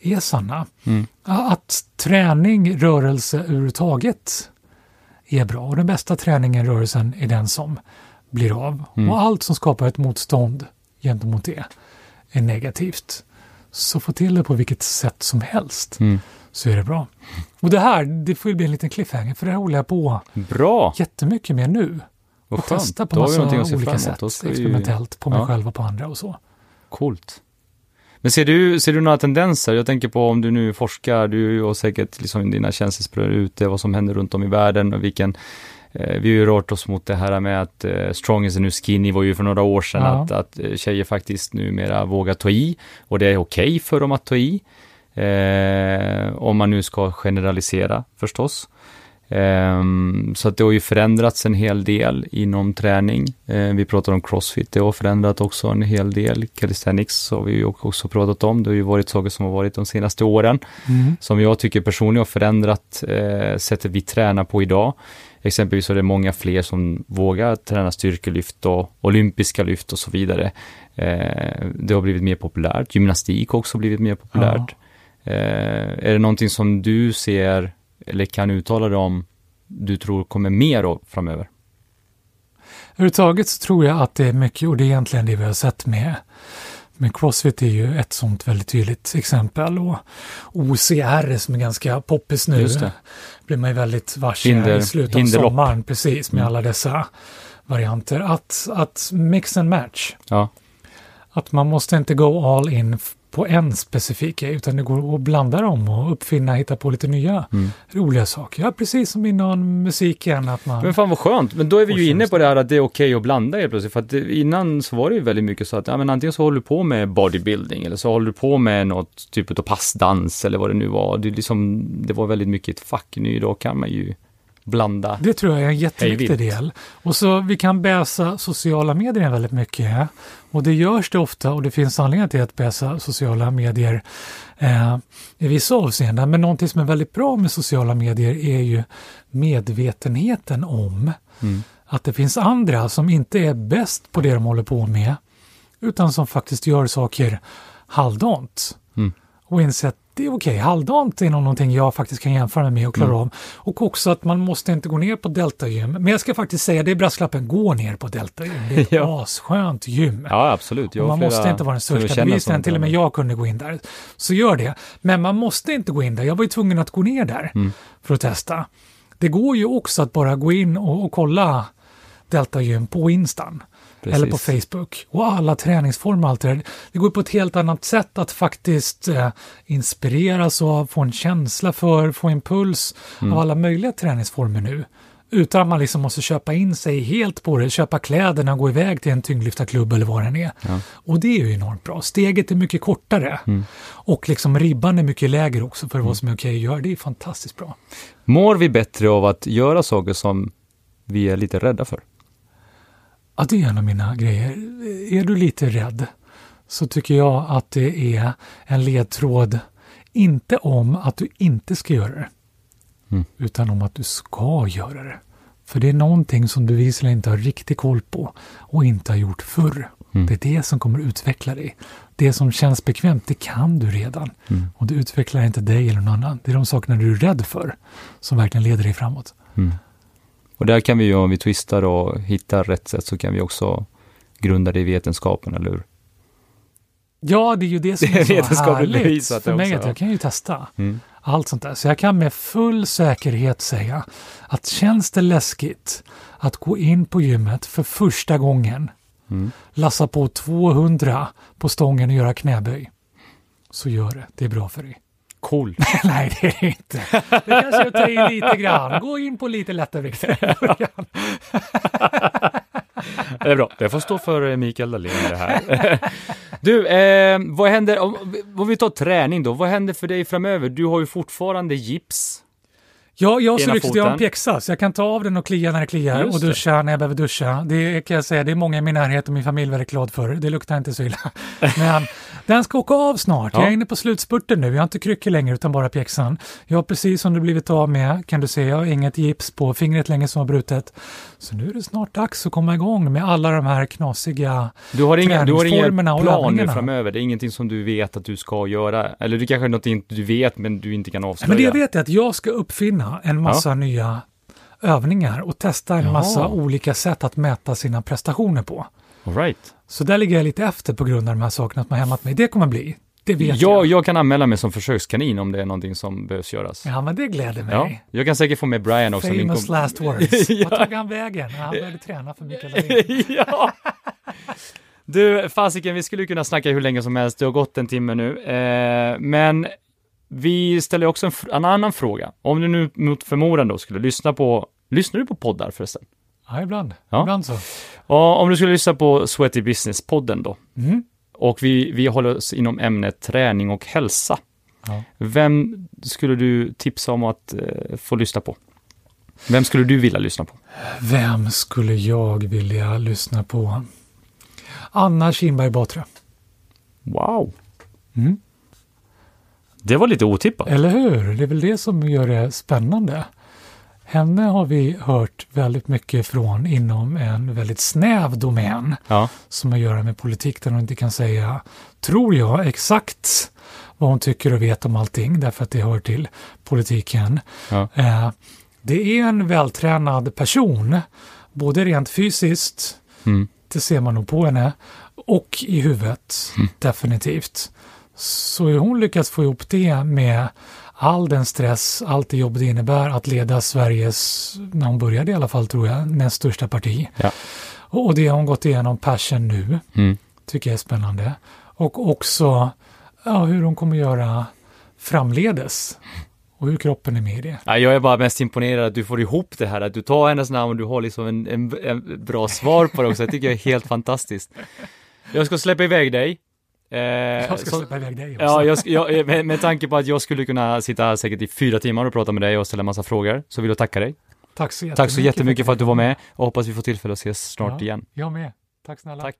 är sanna. Mm. Att träning, rörelse överhuvudtaget är bra. Och den bästa träningen, rörelsen, är den som blir av. Mm. Och allt som skapar ett motstånd gentemot det är negativt. Så få till det på vilket sätt som helst Mm. så är det bra. Och det här, det får ju bli en liten cliffhanger för det här håller jag på Bra! jättemycket med nu. Vad och skönt. testa på Då har massa olika sätt. Experimentellt på mig Ja. själv och på andra och så. Coolt. Men ser du, ser du några tendenser? Jag tänker på om du nu forskar, du och säkert liksom dina känselspröt ute, vad som händer runt om i världen och vilken vi har ju rört oss mot det här med att eh, strong is new skinny var ju för några år sedan, Ja. att, att eh, tjejer faktiskt numera vågar ta i och det är okej för dem att ta i. Eh, om man nu ska generalisera förstås. Ehm, så att det har ju förändrats en hel del inom träning. Eh, vi pratar om crossfit, det har förändrat också en hel del. Calisthenics har vi ju också pratat om. Det har ju varit saker som har varit de senaste åren. Mm. Som jag tycker personligen har förändrat eh, sättet vi tränar på idag. Exempelvis så är det många fler som vågar träna styrkelyft och olympiska lyft och så vidare. Eh, det har blivit mer populärt. Gymnastik har också blivit mer populärt. Eh, är det någonting som du ser eller kan uttala dig om du tror kommer mer av framöver? Överhuvudtaget så tror jag att det är mycket, och det är egentligen det vi har sett med, med Crossfit är ju ett sånt väldigt tydligt exempel. Och OCR som är ganska poppis nu, blir man ju väldigt varse i slutet av hinderlopp. sommaren, precis, med Mm. alla dessa varianter. Att, att mix and match, Ja, att man måste inte gå all in på en specifik grej, utan det går att blanda dem och uppfinna, hitta på lite nya mm. roliga saker. Ja, precis som inom musiken, att man... Men fan vad skönt, men då är vi ju inne på det här att det är okej att blanda helt plötsligt. För att innan så var det ju väldigt mycket så att, ja men antingen så håller du på med bodybuilding eller så håller du på med något typ av passdans eller vad det nu var. Det, liksom, det var väldigt mycket ett fack. Nu idag kan man ju blanda. Det tror jag är en jätteviktig del. Och så vi kan bäsa sociala medier väldigt mycket. Och det görs det ofta och det finns anledningar till att bäsa sociala medier eh, i vissa avseenden. Men någonting som är väldigt bra med sociala medier är ju medvetenheten om Mm. att det finns andra som inte är bäst på det de håller på med utan som faktiskt gör saker halvdant. Mm. Och inse att det är okej, halvdant är nog någonting jag faktiskt kan jämföra mig med och klara Mm. av. Och också att man måste inte gå ner på deltagym. Men jag ska faktiskt säga, det är brasklappen, gå ner på deltagym. Det är ett Ja. asskönt gym. Ja, absolut. Jag Och man flera måste inte vara den största som till och med jag kunde gå in där. Så gör det. Men man måste inte gå in där. Jag var ju tvungen att gå ner där Mm. för att testa. Det går ju också att bara gå in och, och kolla deltagym på Instan. Eller på Precis. Facebook. Och alla träningsformer och allt det där. Det går på ett helt annat sätt att faktiskt eh, inspireras av, få en känsla för, få impuls Mm. av alla möjliga träningsformer nu. Utan att man liksom måste köpa in sig helt på det, köpa kläderna och gå iväg till en tyngdlyftarklubb eller vad den är. Ja. Och det är ju enormt bra. Steget är mycket kortare. Mm. Och liksom ribban är mycket lägre också för vad som är okej att göra. Det är fantastiskt bra. Mår vi bättre av att göra saker som vi är lite rädda för? Ja, det är en av mina grejer. Är du lite rädd så tycker jag att det är en ledtråd, inte om att du inte ska göra det, Mm. utan om att du ska göra det. För det är någonting som du visserligen inte har riktig koll på och inte har gjort förr. Mm. Det är det som kommer utveckla dig. Det som känns bekvämt, det kan du redan. Mm. Och det utvecklar inte dig eller någon annan. Det är de sakerna du är rädd för som verkligen leder dig framåt. Och där kan vi ju, om vi twistar och hittar rätt sätt, så kan vi också grunda det i vetenskapen, eller hur? Ja, det är ju det som Det är är så härligt för mig. också, Att ja. jag kan ju testa Mm. allt sånt där. Så jag kan med full säkerhet säga att känns det läskigt att gå in på gymmet för första gången, Mm. lassa på 200 på stången och göra knäböj, så gör det. Det är bra för dig. Cool. Nej, det är det inte. Det kanske jag tar i lite grann. Gå in på lite början. det är bra. Det får stå för Mikael Dahlén det här. du, eh, vad händer, om, om vi tar träning då, vad händer för dig framöver? Du har ju fortfarande gips. Ja, jag har så lyxigt, jag har en pjäxa så jag kan ta av den och klia när det kliar Just och det. duscha när jag behöver duscha. Det kan jag säga, det är många i min närhet och min familj väldigt glad för. Det luktar inte så illa. Men den ska åka av snart. Jag Ja. är inne på slutspurten nu. Jag har inte kryckor längre utan bara pjäxan. Jag har precis som det blivit av med, kan du se, jag har inget gips på fingret längre som har brutet. Så nu är det snart dags att komma igång med alla de här knasiga Du har inga, du har inga planer framöver? Det är ingenting som du vet att du ska göra? Eller det kanske är något du vet men du inte kan avslöja? Men det jag vet är att jag ska uppfinna en massa nya övningar och testa en massa olika sätt att mäta sina prestationer på. All right. Så där ligger jag lite efter på grund av de här sakerna som har hämmat mig. Det kommer bli. Det vet Jag, jag. jag kan anmäla mig som försökskanin om det är någonting som behövs göras. Ja, men det gläder mig. Ja, jag kan säkert få med Brian också. Famous kom- last words. Ja. Vart tog han vägen? Han började träna för Dahlén. ja. Du, fasiken, vi skulle kunna snacka hur länge som helst. Det har gått en timme nu. Eh, men vi ställer också en, en annan fråga. Om du nu mot förmodan då skulle lyssna på, lyssnar du på poddar förresten? Ja, ibland. Ja. Ibland så. Och om du skulle lyssna på Sweaty Business-podden då, Mm. Och vi, vi håller oss inom ämnet träning och hälsa. Ja. Vem skulle du tipsa om att eh, få lyssna på? Vem skulle du vilja lyssna på? Vem skulle jag vilja lyssna på? Anna Kinberg Batra. Wow, Mm. det var lite otippat. Eller hur? Det är väl det som gör det spännande. Henne har vi hört väldigt mycket från inom en väldigt snäv domän Ja, som har att göra med politik där hon inte kan säga, tror jag, exakt vad hon tycker och vet om allting därför att det hör till politiken. Ja. Eh, det är en vältränad person, både rent fysiskt, mm. det ser man nog på henne, och i huvudet, Mm. definitivt. Så hur hon lyckats få ihop det med all den stress, allt det jobb det innebär att leda Sveriges, när hon började i alla fall tror jag, näst största parti. Ja. Och det har hon gått igenom passion nu, Mm. tycker jag är spännande. Och också ja, hur hon kommer göra framledes. Och hur kroppen är med i det. Ja, jag är bara mest imponerad att du får ihop det här, att du tar hennes namn och du har liksom en, en, en bra svar på det också. Jag tycker det är helt fantastiskt. Jag ska släppa iväg dig. Eh, Jag ska släppa iväg dig också. Ja, jag, jag, med, med tanke på att jag skulle kunna sitta här säkert i fyra timmar och prata med dig och ställa massa frågor, så vill jag tacka dig. Tack så jättemycket. Tack så jättemycket för att du var med och hoppas vi får tillfälle att ses snart Ja. igen. Jag med. Tack snälla. Tack.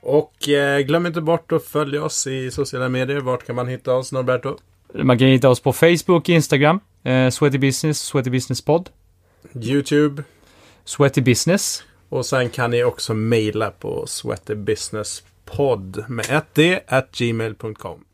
Och eh, glöm inte bort att följa oss i sociala medier. Vart kan man hitta oss, Norberto? Man kan hitta oss på Facebook, Instagram, eh, Sweaty Business, Sweaty Business Pod, YouTube. Sweaty Business. Och sen kan ni också mejla på sweatybusinesspodd med ett d at gmail.com.